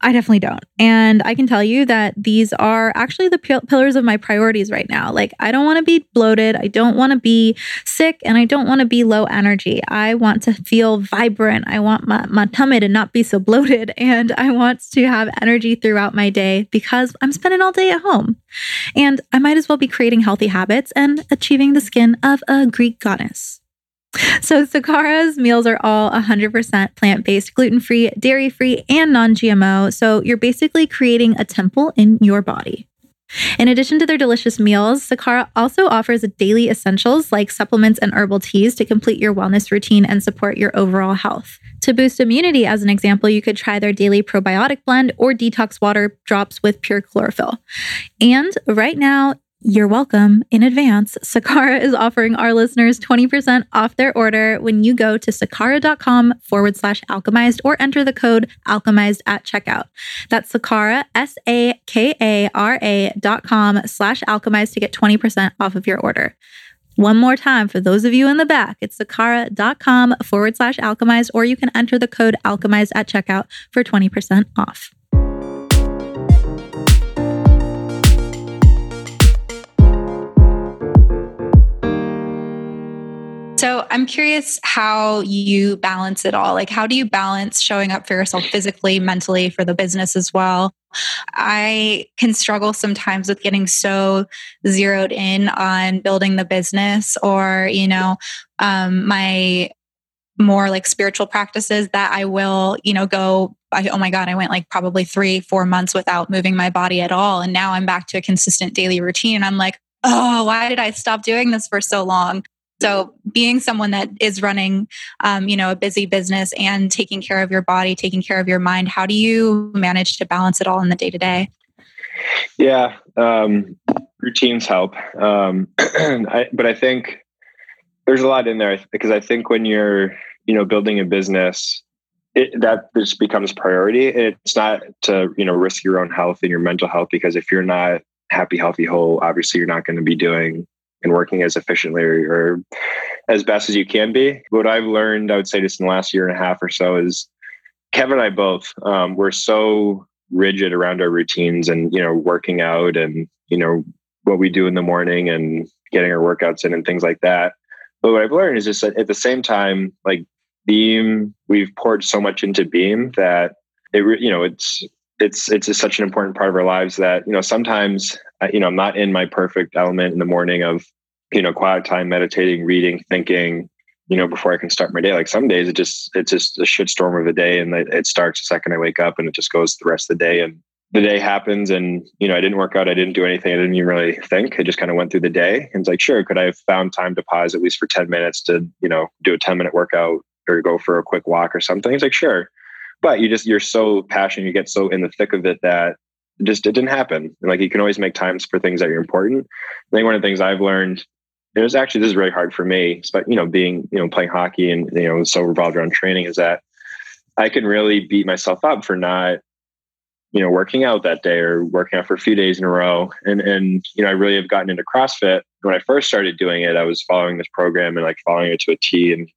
I definitely don't. And I can tell you that these are actually the p- pillars of my priorities right now. Like I don't want to be bloated, I don't want to be sick, and I don't want to be low energy. I want to feel vibrant. I want my, my tummy to not be so bloated (laughs) and I want to have energy throughout my day because I'm spending all day at home. And I might as well be creating healthy habits and achieving the skin of a Greek goddess. So, Sakara's meals are all 100% plant based, gluten free, dairy free, and non GMO. So, you're basically creating a temple in your body. In addition to their delicious meals, Sakara also offers daily essentials like supplements and herbal teas to complete your wellness routine and support your overall health. To boost immunity, as an example, you could try their daily probiotic blend or detox water drops with pure chlorophyll. And right now, you're welcome in advance. Sakara is offering our listeners 20% off their order when you go to sakara.com forward slash alchemized or enter the code alchemized at checkout. That's Sakara, S A K A R A dot com slash alchemized to get 20% off of your order. One more time for those of you in the back, it's sakara.com forward slash alchemized, or you can enter the code alchemized at checkout for 20% off. So I'm curious how you balance it all. Like, how do you balance showing up for yourself physically, mentally, for the business as well? I can struggle sometimes with getting so zeroed in on building the business or, you know, um, my more like spiritual practices that I will, you know, go I, oh my God, I went like probably three, four months without moving my body at all. And now I'm back to a consistent daily routine. And I'm like, oh, why did I stop doing this for so long? So being someone that is running, um, you know, a busy business and taking care of your body, taking care of your mind, how do you manage to balance it all in the day to day? Yeah, um, routines help, um, (clears throat) I, but I think there's a lot in there because I think when you're, you know, building a business, it, that just becomes priority. It's not to you know risk your own health and your mental health because if you're not happy, healthy, whole, obviously you're not going to be doing and working as efficiently or, as best as you can be. What I've learned, I would say, just in the last year and a half or so, is Kevin and I both um, we're so rigid around our routines and you know working out and you know what we do in the morning and getting our workouts in and things like that. But what I've learned is just that at the same time, like Beam, we've poured so much into Beam that it you know it's it's it's just such an important part of our lives that you know sometimes uh, you know I'm not in my perfect element in the morning of you know quiet time meditating reading thinking you know before I can start my day. Like some days it just it's just a shitstorm of a day and it starts the second I wake up and it just goes the rest of the day and the day happens and you know I didn't work out I didn't do anything I didn't even really think. I just kind of went through the day and it's like sure could I have found time to pause at least for 10 minutes to you know do a 10 minute workout or go for a quick walk or something? It's like sure but you just you're so passionate you get so in the thick of it that just it didn't happen. And like you can always make times for things that are important. I think one of the things i've learned it was actually this is really hard for me but you know being you know playing hockey and you know so revolved around training is that i can really beat myself up for not you know working out that day or working out for a few days in a row. And and you know i really have gotten into crossfit. When i first started doing it i was following this program and like following it to a t and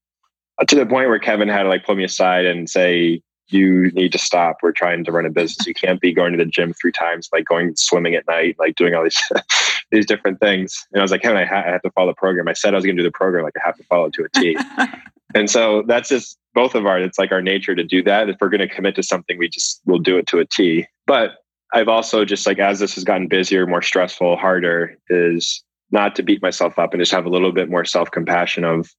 uh, to the point where kevin had to like pull me aside and say you need to stop. We're trying to run a business. You can't be going to the gym three times, like going swimming at night, like doing all these (laughs) these different things. And I was like, Kevin, I, ha- I have to follow the program. I said I was going to do the program, like I have to follow it to a T. (laughs) and so that's just both of our. It's like our nature to do that. If we're going to commit to something, we just will do it to a T. But I've also just like as this has gotten busier, more stressful, harder, is not to beat myself up and just have a little bit more self compassion of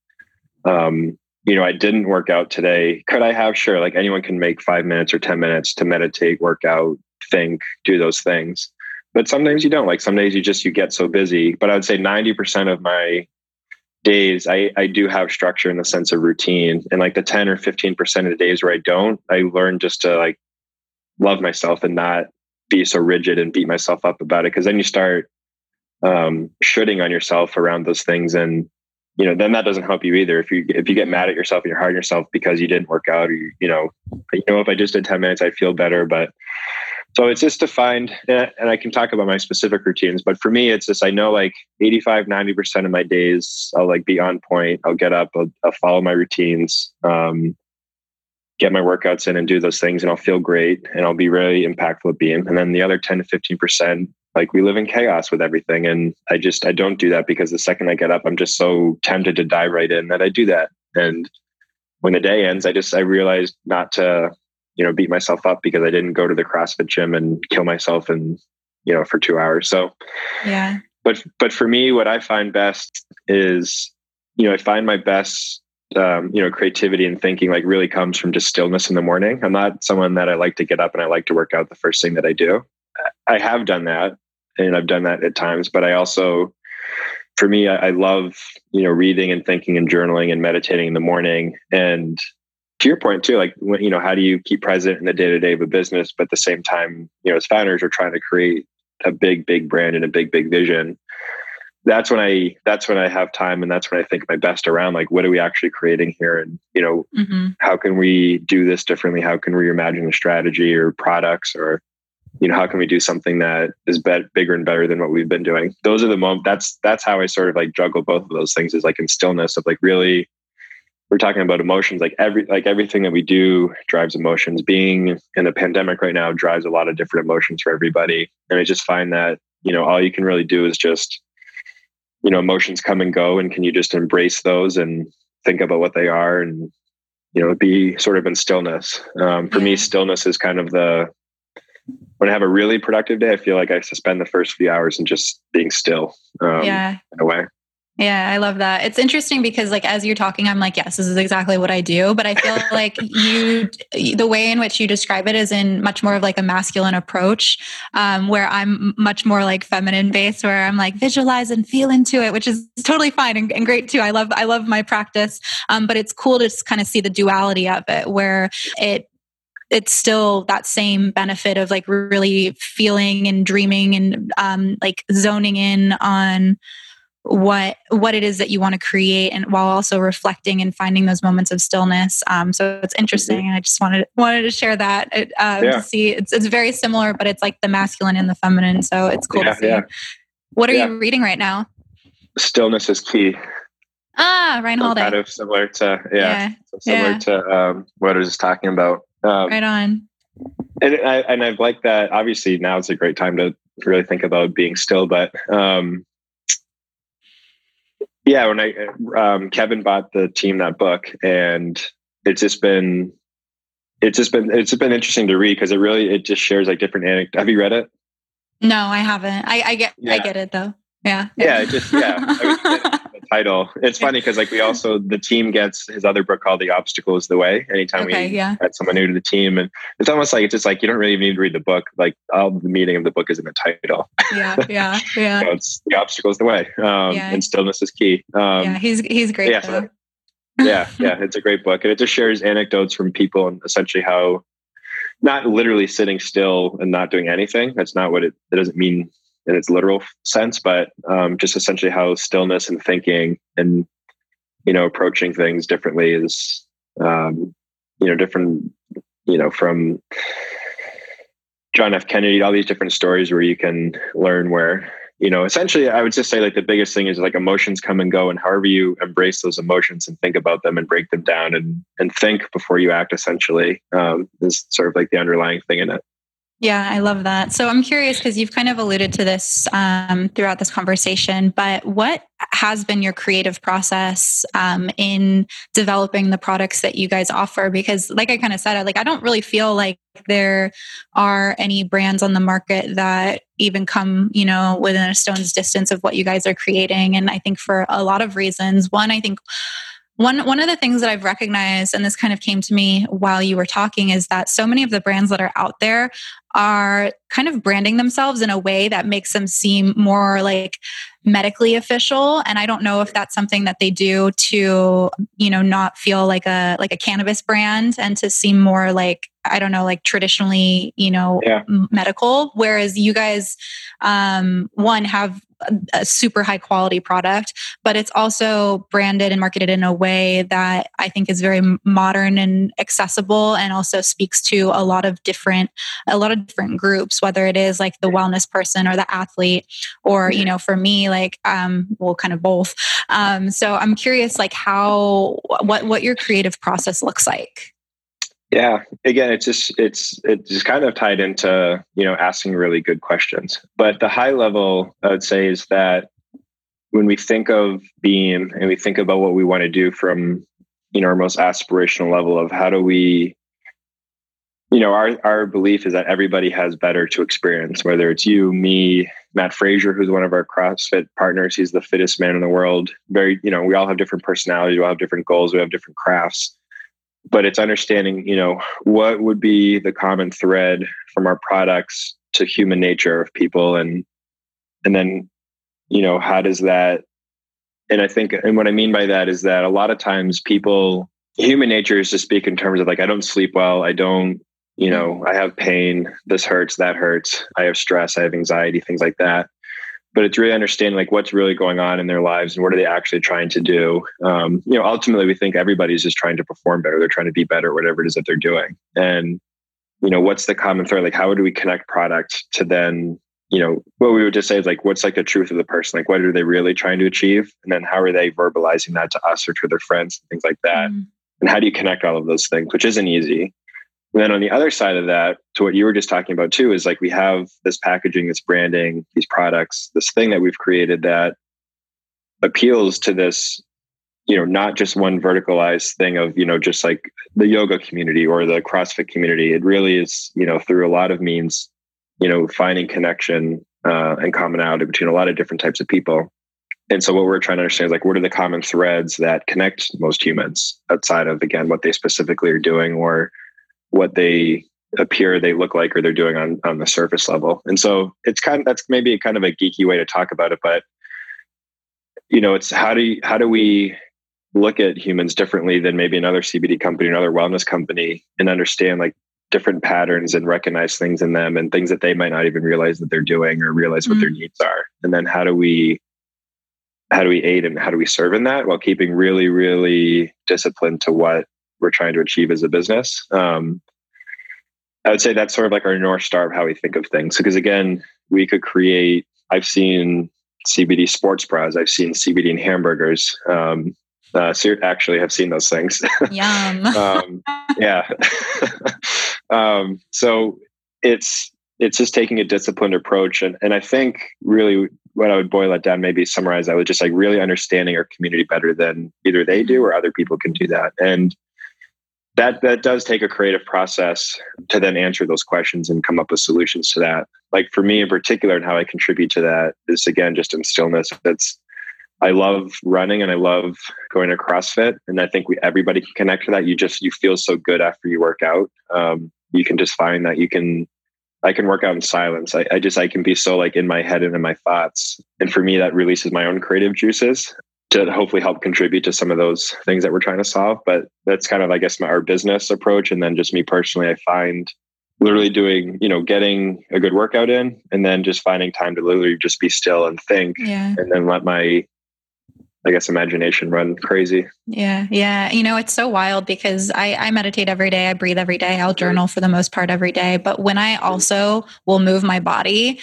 um, you know, I didn't work out today. Could I have? Sure. Like anyone can make five minutes or 10 minutes to meditate, work out, think, do those things. But sometimes you don't. Like some days you just, you get so busy. But I would say 90% of my days, I, I do have structure in the sense of routine. And like the 10 or 15% of the days where I don't, I learn just to like love myself and not be so rigid and beat myself up about it. Cause then you start um, shooting on yourself around those things. And you know, then that doesn't help you either. If you if you get mad at yourself and you're hard on yourself because you didn't work out, or you, you know, you know, if I just did ten minutes, I'd feel better. But so it's just to find, and I can talk about my specific routines. But for me, it's just I know like 85, 90 percent of my days, I'll like be on point. I'll get up, I'll, I'll follow my routines, um, get my workouts in, and do those things, and I'll feel great, and I'll be really impactful at Beam. And then the other ten to fifteen percent like we live in chaos with everything and i just i don't do that because the second i get up i'm just so tempted to dive right in that i do that. And when the day ends i just i realized not to you know beat myself up because i didn't go to the crossfit gym and kill myself and you know for two hours. So yeah. but but for me what i find best is you know i find my best um, you know creativity and thinking like really comes from just stillness in the morning. I'm not someone that i like to get up and i like to work out the first thing that i do I have done that and I've done that at times, but I also, for me, I, I love, you know, reading and thinking and journaling and meditating in the morning. And to your point too, like, when, you know, how do you keep present in the day to day of a business, but at the same time, you know, as founders are trying to create a big, big brand and a big, big vision. That's when I that's when I have time and that's when I think my best around like what are we actually creating here and you know mm-hmm. how can we do this differently how can we imagine a strategy or products or you know how can we do something that is be- bigger and better than what we've been doing? Those are the moments that's that's how i sort of like juggle both of those things is like in stillness of like really we're talking about emotions like every like everything that we do drives emotions. Being in a pandemic right now drives a lot of different emotions for everybody. And i just find that you know all you can really do is just you know emotions come and go and can you just embrace those and think about what they are and you know be sort of in stillness. Um, for me stillness is kind of the when I have a really productive day, I feel like I spend the first few hours in just being still. Um, yeah. In a way. Yeah, I love that. It's interesting because, like, as you're talking, I'm like, yes, this is exactly what I do. But I feel (laughs) like you, the way in which you describe it is in much more of like a masculine approach, um, where I'm much more like feminine based, where I'm like visualize and feel into it, which is totally fine and, and great too. I love, I love my practice. Um, but it's cool to just kind of see the duality of it, where it it's still that same benefit of like really feeling and dreaming and um, like zoning in on what what it is that you want to create and while also reflecting and finding those moments of stillness. Um, so it's interesting and i just wanted wanted to share that uh, yeah. to see. It's, it's very similar but it's like the masculine and the feminine so it's cool yeah, to see. yeah. what are you reading right now? Stillness is key. Ah ryan holiday kind of similar to yeah, similar to um, what i was just talking about um, right on. And I and I've liked that. Obviously, now it's a great time to really think about being still. But um, yeah, when I um, Kevin bought the team that book, and it's just been it's just been it's just been interesting to read because it really it just shares like different anecdotes. Have you read it? No, I haven't. I, I get yeah. I get it though. Yeah. Yeah, just yeah. (laughs) I mean, title. It's funny because like we also the team gets his other book called The Obstacle is the Way. Anytime okay, we yeah. add someone new to the team, and it's almost like it's just like you don't really need to read the book. Like all the meaning of the book is in the title. Yeah, (laughs) yeah, yeah. so it's The Obstacle is the Way, um, yeah. and stillness is key. Um, yeah, he's he's great. Yeah, so, yeah, yeah. It's a great book, and it just shares anecdotes from people and essentially how not literally sitting still and not doing anything. That's not what it. It doesn't mean in its literal sense, but um, just essentially how stillness and thinking and you know approaching things differently is um, you know different you know from John F. Kennedy, all these different stories where you can learn where you know, essentially, I would just say like the biggest thing is like emotions come and go, and however you embrace those emotions and think about them and break them down and and think before you act, essentially, um, is sort of like the underlying thing in it. Yeah, I love that. So I'm curious because you've kind of alluded to this um, throughout this conversation, but what has been your creative process um, in developing the products that you guys offer? Because, like I kind of said, I, like I don't really feel like there are any brands on the market that even come, you know, within a stone's distance of what you guys are creating. And I think for a lot of reasons, one, I think one one of the things that I've recognized, and this kind of came to me while you were talking, is that so many of the brands that are out there are kind of branding themselves in a way that makes them seem more like medically official and i don't know if that's something that they do to you know not feel like a like a cannabis brand and to seem more like i don't know like traditionally you know yeah. medical whereas you guys um one have a super high quality product, but it's also branded and marketed in a way that I think is very modern and accessible and also speaks to a lot of different a lot of different groups, whether it is like the wellness person or the athlete, or you know, for me, like um, well, kind of both. Um, so I'm curious, like how what what your creative process looks like. Yeah, again, it's just it's it's just kind of tied into you know asking really good questions. But the high level, I would say, is that when we think of Beam and we think about what we want to do from you know our most aspirational level of how do we you know our our belief is that everybody has better to experience whether it's you me Mat Fraser who's one of our crossfit partners. He's the fittest man in the world. Very you know we all have different personalities. We all have different goals. We have different crafts but it's understanding you know what would be the common thread from our products to human nature of people and and then you know how does that and i think and what i mean by that is that a lot of times people human nature is to speak in terms of like i don't sleep well. I don't you know i have pain. This hurts. That hurts. I have stress. I have anxiety things like that but it's really understanding like what's really going on in their lives and what are they actually trying to do. Um, you know ultimately we think everybody's just trying to perform better. They're trying to be better whatever it is that they're doing. And you know what's the common thread? Like how do we connect product to then you know what we would just say is like what's like the truth of the person? Like what are they really trying to achieve? And then how are they verbalizing that to us or to their friends and things like that? Mm. and how do you connect all of those things which isn't easy and then on the other side of that, to what you were just talking about too, is like we have this packaging, this branding, these products, this thing that we've created that appeals to this, you know, not just one verticalized thing of, you know, just like the yoga community or the CrossFit community. It really is, you know, through a lot of means, you know, finding connection uh, and commonality between a lot of different types of people. And so what we're trying to understand is like what are the common threads that connect most humans outside of again what they specifically are doing or what they appear they look like or they're doing on on the surface level and so it's kind of that's maybe kind of a geeky way to talk about it but you know it's how do you, how do we look at humans differently than maybe another cbd company another wellness company and understand like different patterns and recognize things in them and things that they might not even realize that they're doing or realize what mm-hmm. their needs are and then how do we how do we aid and how do we serve in that while keeping really really disciplined to what we're trying to achieve as a business. Um, I would say that's sort of like our north star of how we think of things. Because again, we could create. I've seen CBD sports bras. I've seen CBD in hamburgers. Um, uh, actually have seen those things. (laughs) Yum. um, yeah. (laughs) um, so it's it's just taking a disciplined approach, and and I think really what I would boil it down, maybe summarize, I would just like really understanding our community better than either they do or other people can do that, and that that does take a creative process to then answer those questions and come up with solutions to that. Like for me in particular and how i contribute to that is again just in stillness. It's i love running and i love going to crossfit and i think we everybody can connect to that. You just you feel so good after you work out. Um, you can just find that you can i can work out in silence. I, I just i can be so like in my head and in my thoughts. And for me that releases my own creative juices to hopefully help contribute to some of those things that we're trying to solve. But that's kind of, I guess, my, our business approach. And then just me personally, I find literally doing, you know, getting a good workout in and then just finding time to literally just be still and think yeah. and then let my, I guess, imagination run crazy. Yeah. Yeah. You know, it's so wild because I, I meditate every day. I breathe every day. I'll journal for the most part every day. But when I mm-hmm. also will move my body,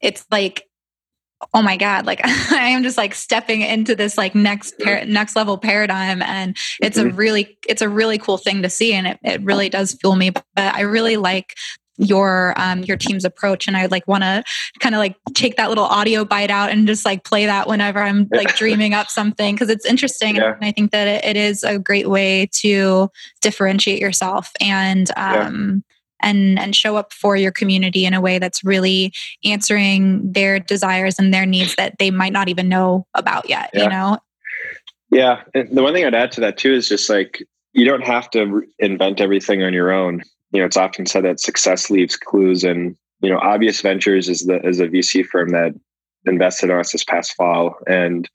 it's like oh my god like (laughs) i am just like stepping into this like next par- next level paradigm and it's mm-hmm. a really it's a really cool thing to see and it, it really does fuel me but i really like your um your team's approach and i like want to kind of like take that little audio bite out and just like play that whenever i'm like dreaming up something because it's interesting yeah. and i think that it, it is a great way to differentiate yourself and um yeah and and show up for your community in a way that's really answering their desires and their needs that they might not even know about yet yeah. you know yeah and the one thing i'd add to that too is just like you don't have to invent everything on your own you know it's often said that success leaves clues and you know obvious ventures is the is a vc firm that invested in us this past fall and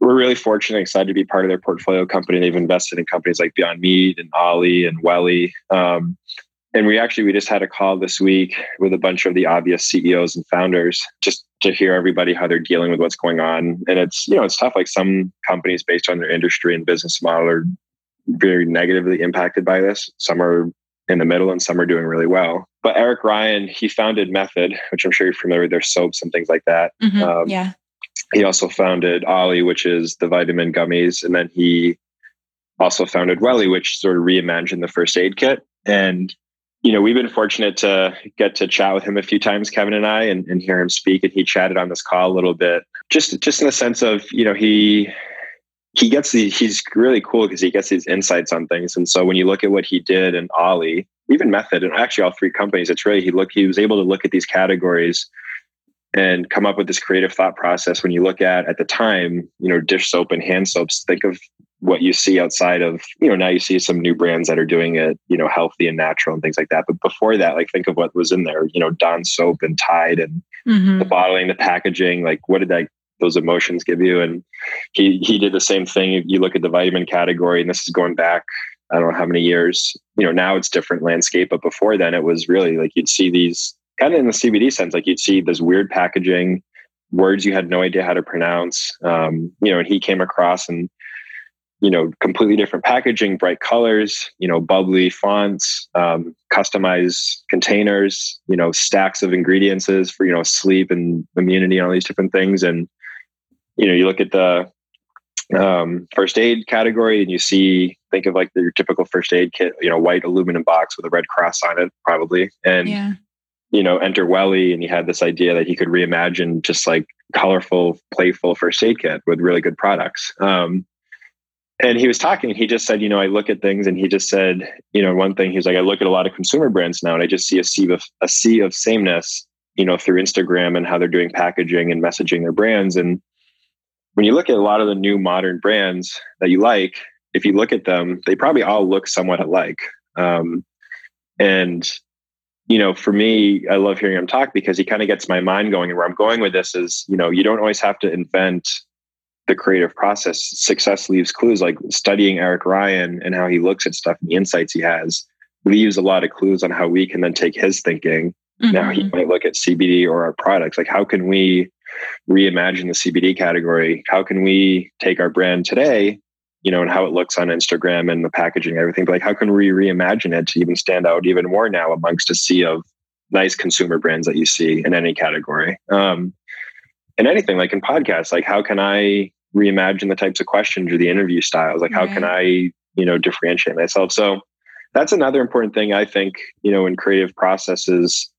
we're really fortunate and excited to be part of their portfolio company. They've invested in companies like Beyond Meat and Olly and Welly. Um, and we actually we just had a call this week with a bunch of the obvious CEOs and founders just to hear everybody how they're dealing with what's going on. And it's you know it's tough. Like some companies based on their industry and business model are very negatively impacted by this. Some are in the middle and some are doing really well. But Eric Ryan, he founded Method, which I'm sure you're familiar with their soaps and things like that. Mm-hmm, um, yeah. He also founded Olly, which is the vitamin gummies. And then he also founded Welly, which sort of reimagined the first aid kit. And you know, we've been fortunate to get to chat with him a few times, Kevin and I, and, and hear him speak. And he chatted on this call a little bit, just just in the sense of, you know, he he gets the he's really cool because he gets these insights on things. And so when you look at what he did in Olly, even Method, and actually all three companies, it's really he look he was able to look at these categories and come up with this creative thought process. When you look at at the time, you know, dish soap and hand soaps, think of what you see outside of you know now you see some new brands that are doing it you know healthy and natural and things like that. But before that like think of what was in there you know Dawn soap and Tide and mm-hmm. the bottling the packaging like what did that those emotions give you? And he he did the same thing. You look at the vitamin category and this is going back I don't know how many years. You know now it's different landscape but before then it was really like you'd see these kind of in the CBD sense like you'd see this weird packaging words you had no idea how to pronounce um, you know and he came across and you know completely different packaging bright colors you know bubbly fonts um, customized containers you know stacks of ingredients for you know sleep and immunity and all these different things. And you know you look at the um, first aid category and you see think of like your typical first aid kit you know white aluminum box with a red cross on it probably. And yeah. you know enter welly and he had this idea that he could reimagine just like colorful playful first aid kit with really good products. Um, and he was talking he just said you know i look at things and he just said you know one thing he's like i look at a lot of consumer brands now and i just see a sea of a sea of sameness you know through instagram and how they're doing packaging and messaging their brands. And when you look at a lot of the new modern brands that you like if you look at them they probably all look somewhat alike. Um, and you know for me i love hearing him talk because he kind of gets my mind going and where i'm going with this is you know you don't always have to invent the creative process. Success leaves clues like studying Eric Ryan and how he looks at stuff and the insights he has leaves a lot of clues on how we can then take his thinking. Mm-hmm. Now he might look at CBD or our products. Like, how can we reimagine the CBD category? How can we take our brand today, you know, and how it looks on Instagram and the packaging and everything? But like, how can we reimagine it to even stand out even more now amongst a sea of nice consumer brands that you see in any category? Um, and anything like in podcasts, like how can I reimagine the types of questions or the interview styles like right. how can i you know differentiate myself? So that's another important thing i think you know in creative processes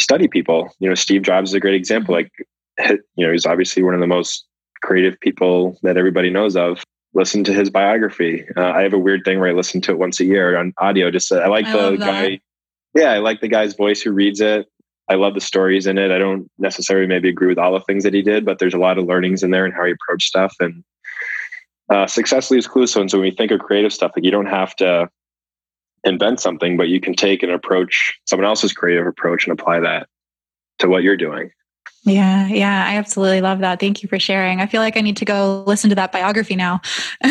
study people. You know steve jobs is a great example mm-hmm. like (laughs) you know he's obviously one of the most creative people that everybody knows of. Listen to his biography. Uh, i have a weird thing where i listen to it once a year on audio just uh, i like I the guy yeah i like the guy's voice who reads it I love the stories in it. I don't necessarily maybe agree with all the things that he did, but there's a lot of learnings in there and how he approached stuff. And uh, success leaves clues. So, when you think of creative stuff, like you don't have to invent something, but you can take an approach, someone else's creative approach, and apply that to what you're doing. Yeah, yeah, I absolutely love that. Thank you for sharing. I feel like I need to go listen to that biography now. (laughs)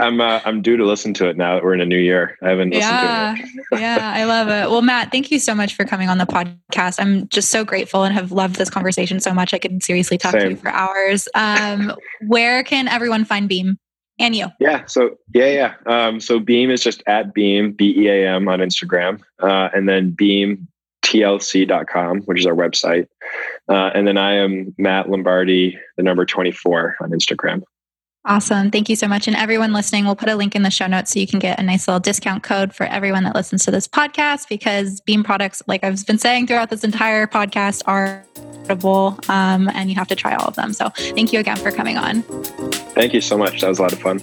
I'm uh, I'm due to listen to it now that we're in a new year. I haven't listened yeah, to it. yeah, I love it. Well, Matt, thank you so much for coming on the podcast. I'm just so grateful and have loved this conversation so much. I could seriously talk Same. to you for hours. Um, where can everyone find Beam? and you. Yeah. So yeah, yeah. Um, so Beam is just at Beam B E A M on Instagram, uh, and then Beam tlc.com, which is our website. Uh, and then I am Matt Lombardi, the number 24 on Instagram. Awesome. Thank you so much. And everyone listening, we'll put a link in the show notes so you can get a nice little discount code for everyone that listens to this podcast because Beam products, like I've been saying throughout this entire podcast, are incredible um, and you have to try all of them. So thank you again for coming on. Thank you so much. That was a lot of fun.